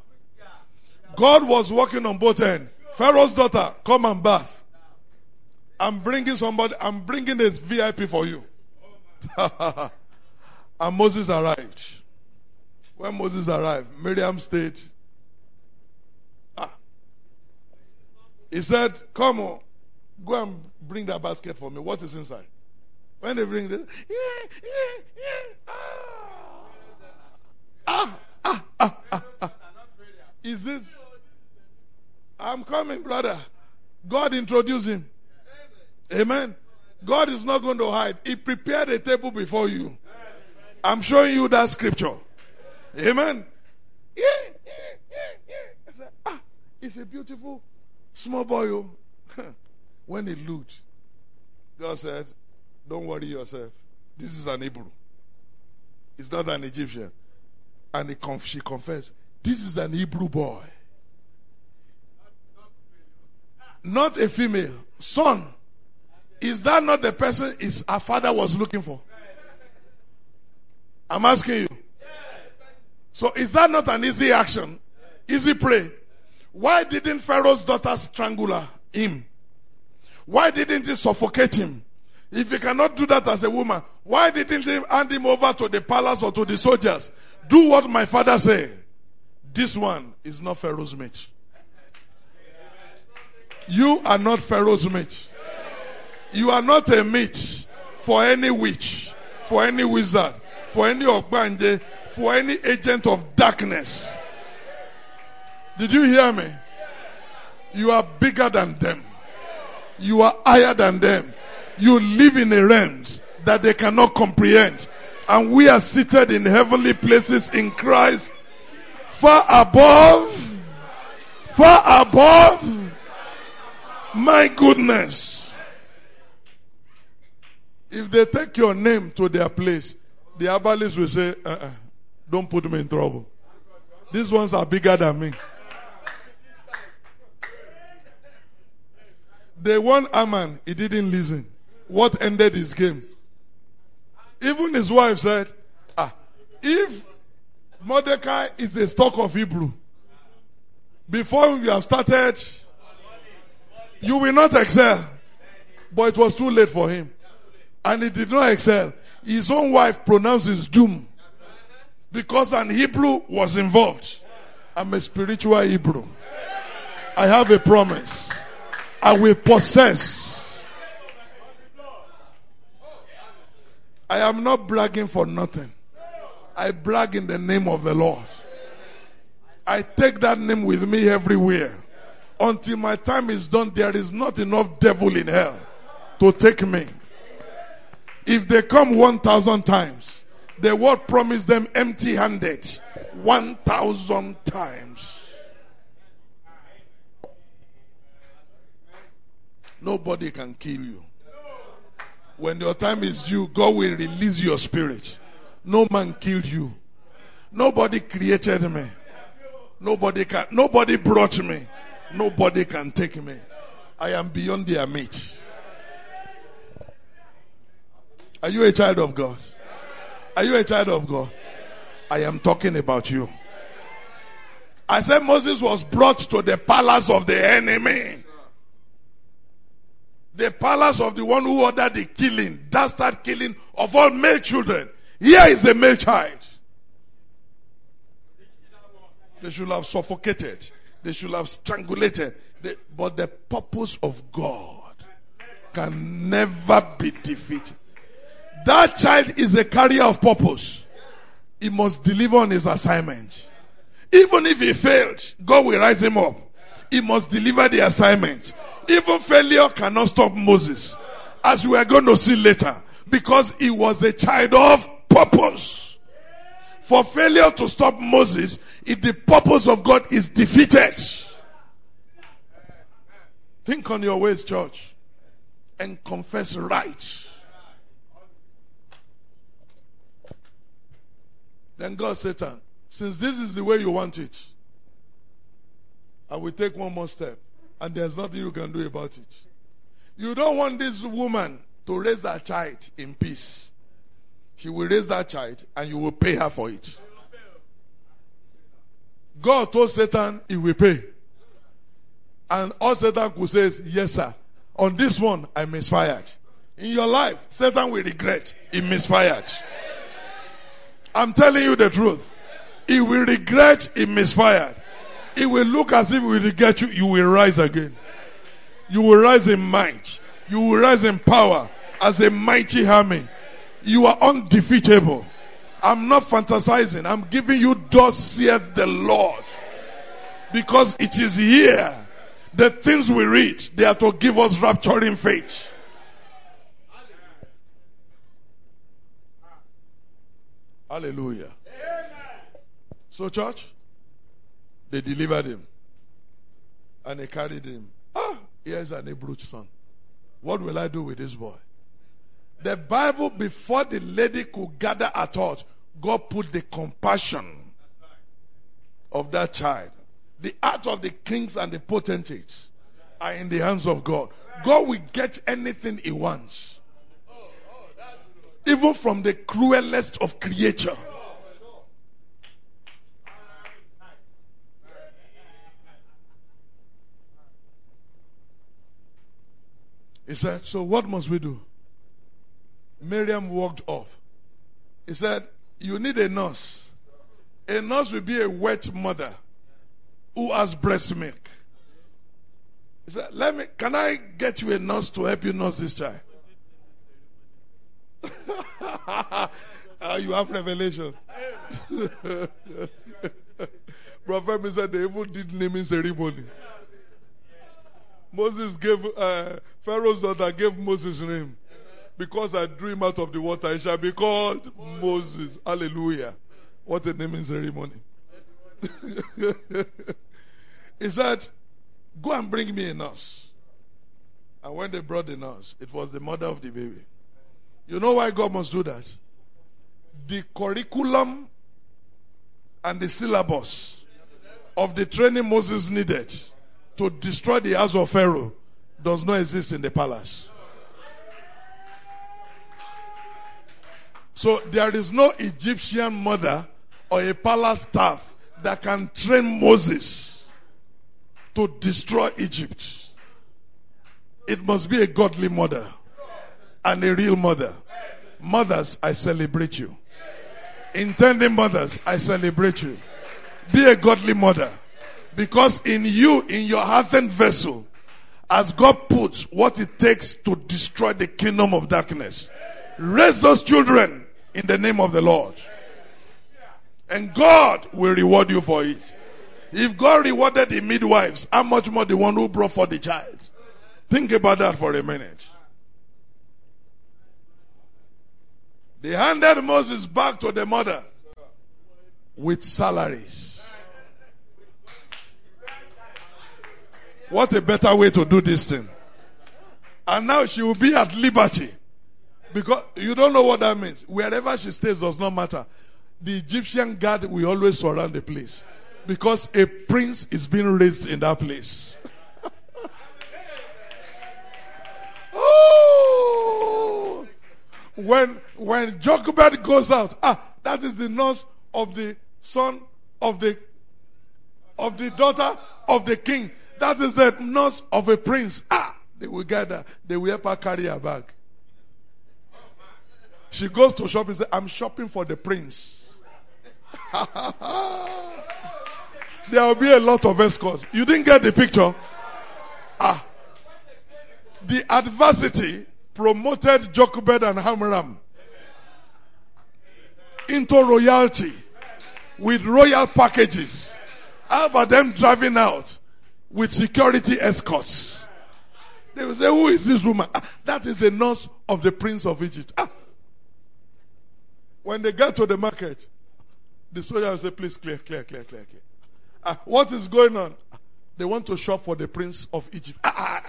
God was working on both ends. Pharaoh's daughter, come and bath. I'm bringing somebody, I'm bringing this VIP for you. and Moses arrived. When Moses arrived, Miriam stayed. Ah. He said, Come on, go and bring that basket for me. What is inside? When they bring this, yeah, yeah, yeah. Ah, ah, ah, ah, ah. Is this? I'm coming, brother. God introduced him. Amen. God is not going to hide. He prepared a table before you. I'm showing you that scripture. Amen. Yeah, yeah, yeah, yeah. Ah, It's a beautiful small boy. Oh. when he looked, God said, Don't worry yourself. This is an Hebrew. It's not an Egyptian. And he conf- she confessed, This is an Hebrew boy. Not a female. Son. Is that not the person his her father was looking for? I'm asking you. So is that not an easy action? Easy prey? Why didn't Pharaoh's daughter strangle him? Why didn't he suffocate him? If he cannot do that as a woman, why didn't he hand him over to the palace or to the soldiers? Do what my father said. This one is not Pharaoh's mate. You are not Pharaoh's mate. You are not a mate for any witch, for any wizard, for any ogbanje, for any agent of darkness. Did you hear me? You are bigger than them. You are higher than them. You live in a realms that they cannot comprehend. And we are seated in heavenly places in Christ, far above, far above. My goodness. If they take your name to their place, the herbalists will say, uh-uh, don't put me in trouble. These ones are bigger than me. They won Haman, he didn't listen. What ended his game? Even his wife said, ah, if Mordecai is a stock of Hebrew, before you have started, you will not excel. But it was too late for him. And he did not excel. His own wife pronounced his doom. Because an Hebrew was involved. I'm a spiritual Hebrew. I have a promise. I will possess. I am not bragging for nothing. I brag in the name of the Lord. I take that name with me everywhere. Until my time is done, there is not enough devil in hell to take me. If they come 1,000 times, the word promised them empty handed 1,000 times. Nobody can kill you. When your time is due, God will release your spirit. No man killed you. Nobody created me. Nobody can, nobody brought me. Nobody can take me. I am beyond their meat. Are you a child of God? Are you a child of God? I am talking about you. I said Moses was brought to the palace of the enemy. The palace of the one who ordered the killing, dastard killing of all male children. Here is a male child. They should have suffocated. They should have strangulated. They, but the purpose of God can never be defeated. That child is a carrier of purpose. He must deliver on his assignment. Even if he failed, God will rise him up. He must deliver the assignment. Even failure cannot stop Moses. As we are going to see later. Because he was a child of purpose. For failure to stop Moses, if the purpose of God is defeated. Think on your ways, church. And confess right. Then God said, since this is the way you want it, I will take one more step. And there's nothing you can do about it. You don't want this woman to raise her child in peace. She will raise that child and you will pay her for it. God told Satan he will pay. And all Satan could say is, yes sir. On this one, I misfired. In your life, Satan will regret he misfired. I'm telling you the truth. He will regret he misfired. It will look as if will regret you. You will rise again. You will rise in might. You will rise in power as a mighty army. You are undefeatable. I'm not fantasizing. I'm giving you thus saith the Lord. Because it is here. The things we read, they are to give us rapturing faith. Hallelujah. So, church, they delivered him. And they carried him. Ah, here's an Hebrew son. What will I do with this boy? The Bible, before the lady could gather a thought, God put the compassion of that child. The heart of the kings and the potentates are in the hands of God. God will get anything he wants. Even from the cruelest of creature. He said, So what must we do? Miriam walked off. He said, You need a nurse. A nurse will be a wet mother who has breast milk. He said, Let me can I get you a nurse to help you nurse this child? Uh, you have revelation. Prophet said they even did naming ceremony. Moses gave uh, Pharaoh's daughter gave Moses name because I drew him out of the water. He shall be called Moses. Hallelujah! What a naming ceremony. he said, "Go and bring me a nurse." And when they brought the nurse, it was the mother of the baby. You know why God must do that? The curriculum and the syllabus of the training Moses needed to destroy the house of Pharaoh does not exist in the palace. So there is no Egyptian mother or a palace staff that can train Moses to destroy Egypt. It must be a godly mother and a real mother. Mothers, I celebrate you. Intending mothers, I celebrate you. Be a godly mother. Because in you, in your earthen vessel, as God puts what it takes to destroy the kingdom of darkness. Raise those children in the name of the Lord. And God will reward you for it. If God rewarded the midwives, how much more the one who brought forth the child? Think about that for a minute. They handed Moses back to the mother with salaries. What a better way to do this thing. And now she will be at liberty. Because you don't know what that means. Wherever she stays does not matter. The Egyptian guard will always surround the place. Because a prince is being raised in that place. oh! When, when Jochebed goes out, ah, that is the nurse of the son of the, of the daughter of the king. That is a nurse of a prince. Ah, they will gather. They will help her carry her bag. She goes to shop and says, I'm shopping for the prince. there will be a lot of escorts. You didn't get the picture? Ah. The adversity promoted Jochebed and Amram into royalty with royal packages. How about them driving out with security escorts? They will say, Who is this woman? Ah, that is the nurse of the prince of Egypt. Ah. When they get to the market, the soldier will say, Please clear, clear, clear, clear, clear. Ah, what is going on? They want to shop for the prince of Egypt. Ah,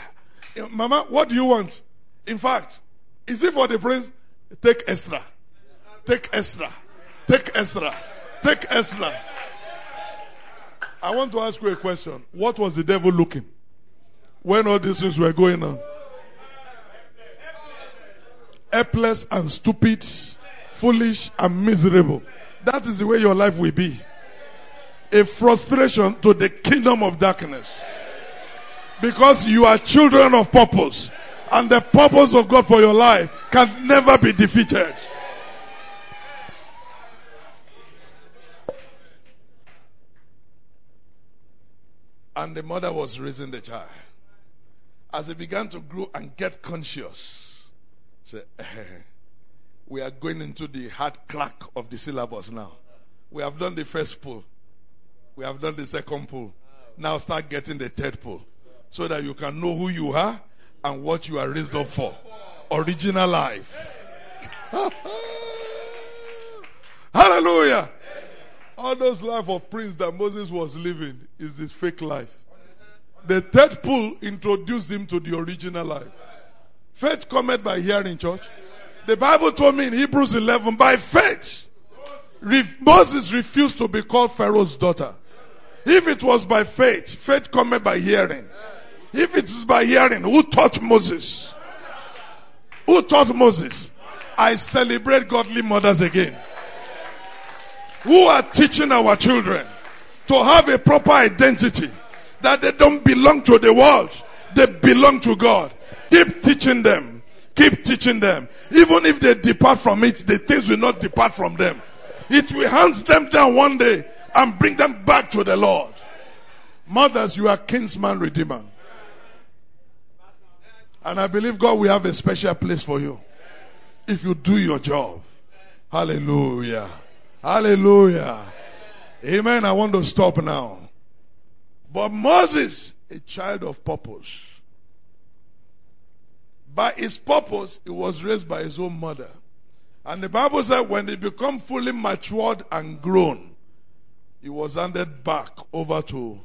Mama, what do you want? In fact, is it for the prince? Take Ezra. Take Ezra. Take Ezra. Take Ezra. I want to ask you a question. What was the devil looking when all these things were going on? Helpless and stupid, foolish and miserable. That is the way your life will be. A frustration to the kingdom of darkness. Because you are children of purpose. And the purpose of God for your life can never be defeated. And the mother was raising the child. As he began to grow and get conscious, say, eh, we are going into the hard crack of the syllabus now. We have done the first pull. We have done the second pull. Now start getting the third pull. So that you can know who you are and what you are raised up for. Original life. Hallelujah. All those life of prince that Moses was living is this fake life. The third pull introduced him to the original life. Faith cometh by hearing, church. The Bible told me in Hebrews 11, by faith, Moses refused to be called Pharaoh's daughter. If it was by faith, faith cometh by hearing. If it is by hearing, who taught Moses? Who taught Moses? I celebrate godly mothers again. Who are teaching our children to have a proper identity that they don't belong to the world. They belong to God. Keep teaching them. Keep teaching them. Even if they depart from it, the things will not depart from them. It will hunt them down one day and bring them back to the Lord. Mothers, you are kinsman redeemer. And I believe God will have a special place for you. If you do your job. Hallelujah. Hallelujah. Amen. I want to stop now. But Moses, a child of purpose. By his purpose, he was raised by his own mother. And the Bible said when they become fully matured and grown, he was handed back over to,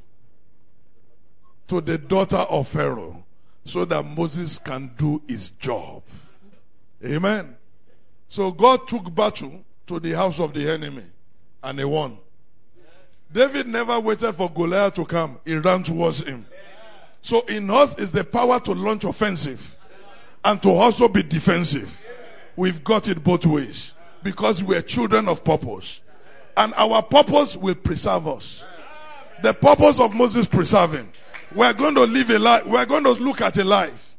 to the daughter of Pharaoh so that Moses can do his job. Amen. So God took battle to the house of the enemy and he won. David never waited for Goliath to come. He ran towards him. So in us is the power to launch offensive and to also be defensive. We've got it both ways because we're children of purpose. And our purpose will preserve us. The purpose of Moses preserving. We're going to live a life. We're going to look at a life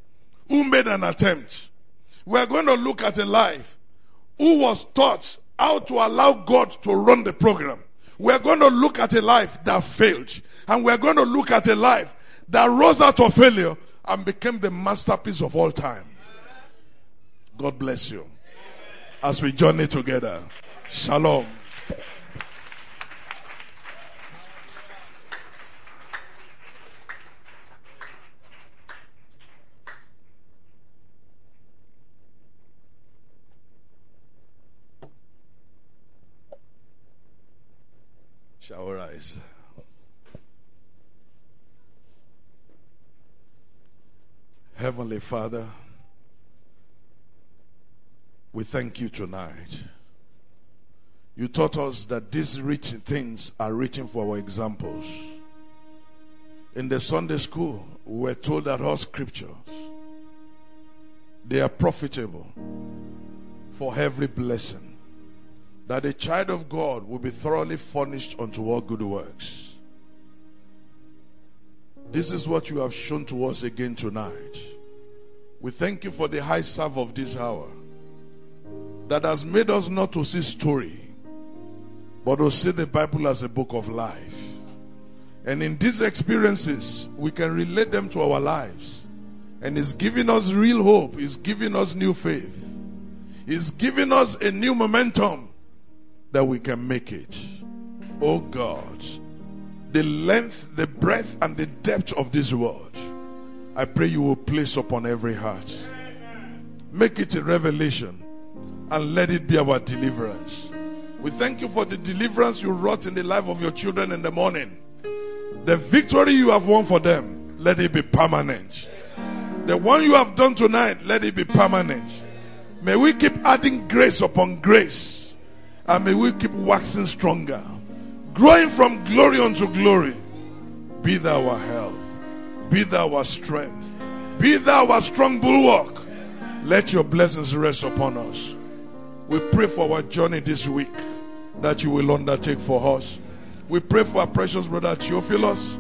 who made an attempt. We're going to look at a life who was taught how to allow God to run the program. We're going to look at a life that failed. And we're going to look at a life that rose out of failure and became the masterpiece of all time. God bless you. As we journey together. Shalom. Shall eyes. Heavenly Father, we thank you tonight. You taught us that these written things are written for our examples. In the Sunday school, we were told that all scriptures they are profitable for every blessing. That the child of God will be thoroughly furnished unto all good works. This is what you have shown to us again tonight. We thank you for the high serve of this hour that has made us not to see story, but to see the Bible as a book of life. And in these experiences, we can relate them to our lives. And it's giving us real hope. It's giving us new faith. It's giving us a new momentum that we can make it. Oh God, the length, the breadth, and the depth of this word, I pray you will place upon every heart. Make it a revelation and let it be our deliverance. We thank you for the deliverance you wrought in the life of your children in the morning. The victory you have won for them, let it be permanent. The one you have done tonight, let it be permanent. May we keep adding grace upon grace. And may we keep waxing stronger. Growing from glory unto glory. Be thou our help. Be thou our strength. Be thou our strong bulwark. Let your blessings rest upon us. We pray for our journey this week that you will undertake for us. We pray for our precious brother Theophilus,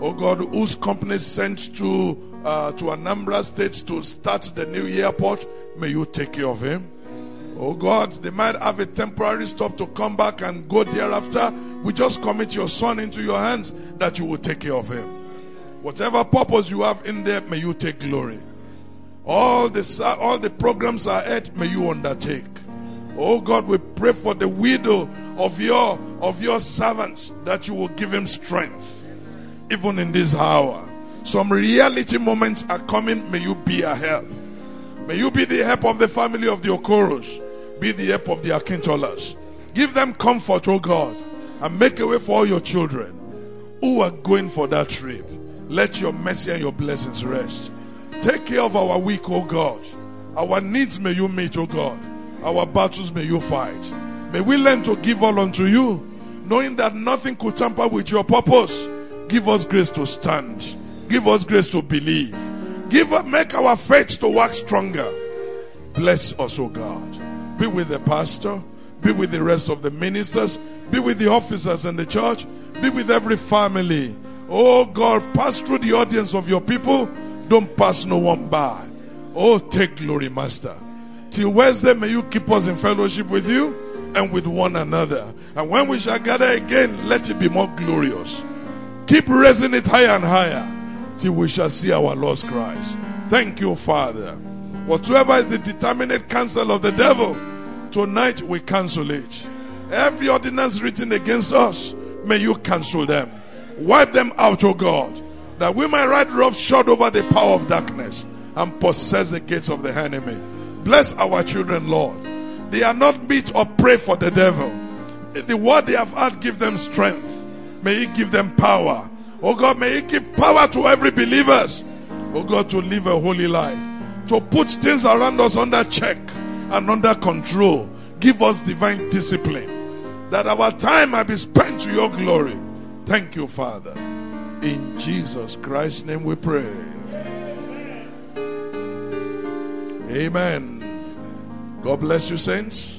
oh God, whose company sent to uh, to Anambra State to start the new airport. May you take care of him. Oh God, they might have a temporary stop to come back and go thereafter. We just commit your son into your hands that you will take care of him. Whatever purpose you have in there, may you take glory. All the all the programs are ahead, may you undertake. Oh God, we pray for the widow of your of your servants that you will give him strength, even in this hour. Some reality moments are coming. May you be a help. May you be the help of the family of the Okoros. Be the help of the Akintolas. Give them comfort, oh God, and make a way for all your children who are going for that trip. Let your mercy and your blessings rest. Take care of our weak, O God. Our needs may you meet, O God. Our battles may you fight. May we learn to give all unto you, knowing that nothing could tamper with your purpose. Give us grace to stand. Give us grace to believe. Give make our faith to work stronger. Bless us, O God. Be with the pastor. Be with the rest of the ministers. Be with the officers in the church. Be with every family. Oh God, pass through the audience of your people. Don't pass no one by. Oh, take glory, Master. Till Wednesday, may you keep us in fellowship with you and with one another. And when we shall gather again, let it be more glorious. Keep raising it higher and higher till we shall see our Lord Christ. Thank you, Father. Whatsoever is the determinate counsel of the devil, tonight we cancel it. Every ordinance written against us, may you cancel them. Wipe them out, O God, that we might ride roughshod over the power of darkness and possess the gates of the enemy. Bless our children, Lord. They are not meet or pray for the devil. The word they have had, give them strength. May He give them power. Oh God, may He give power to every believers. Oh God, to live a holy life. To put things around us under check and under control. Give us divine discipline. That our time might be spent to your glory. Thank you, Father. In Jesus Christ's name we pray. Amen. God bless you, saints.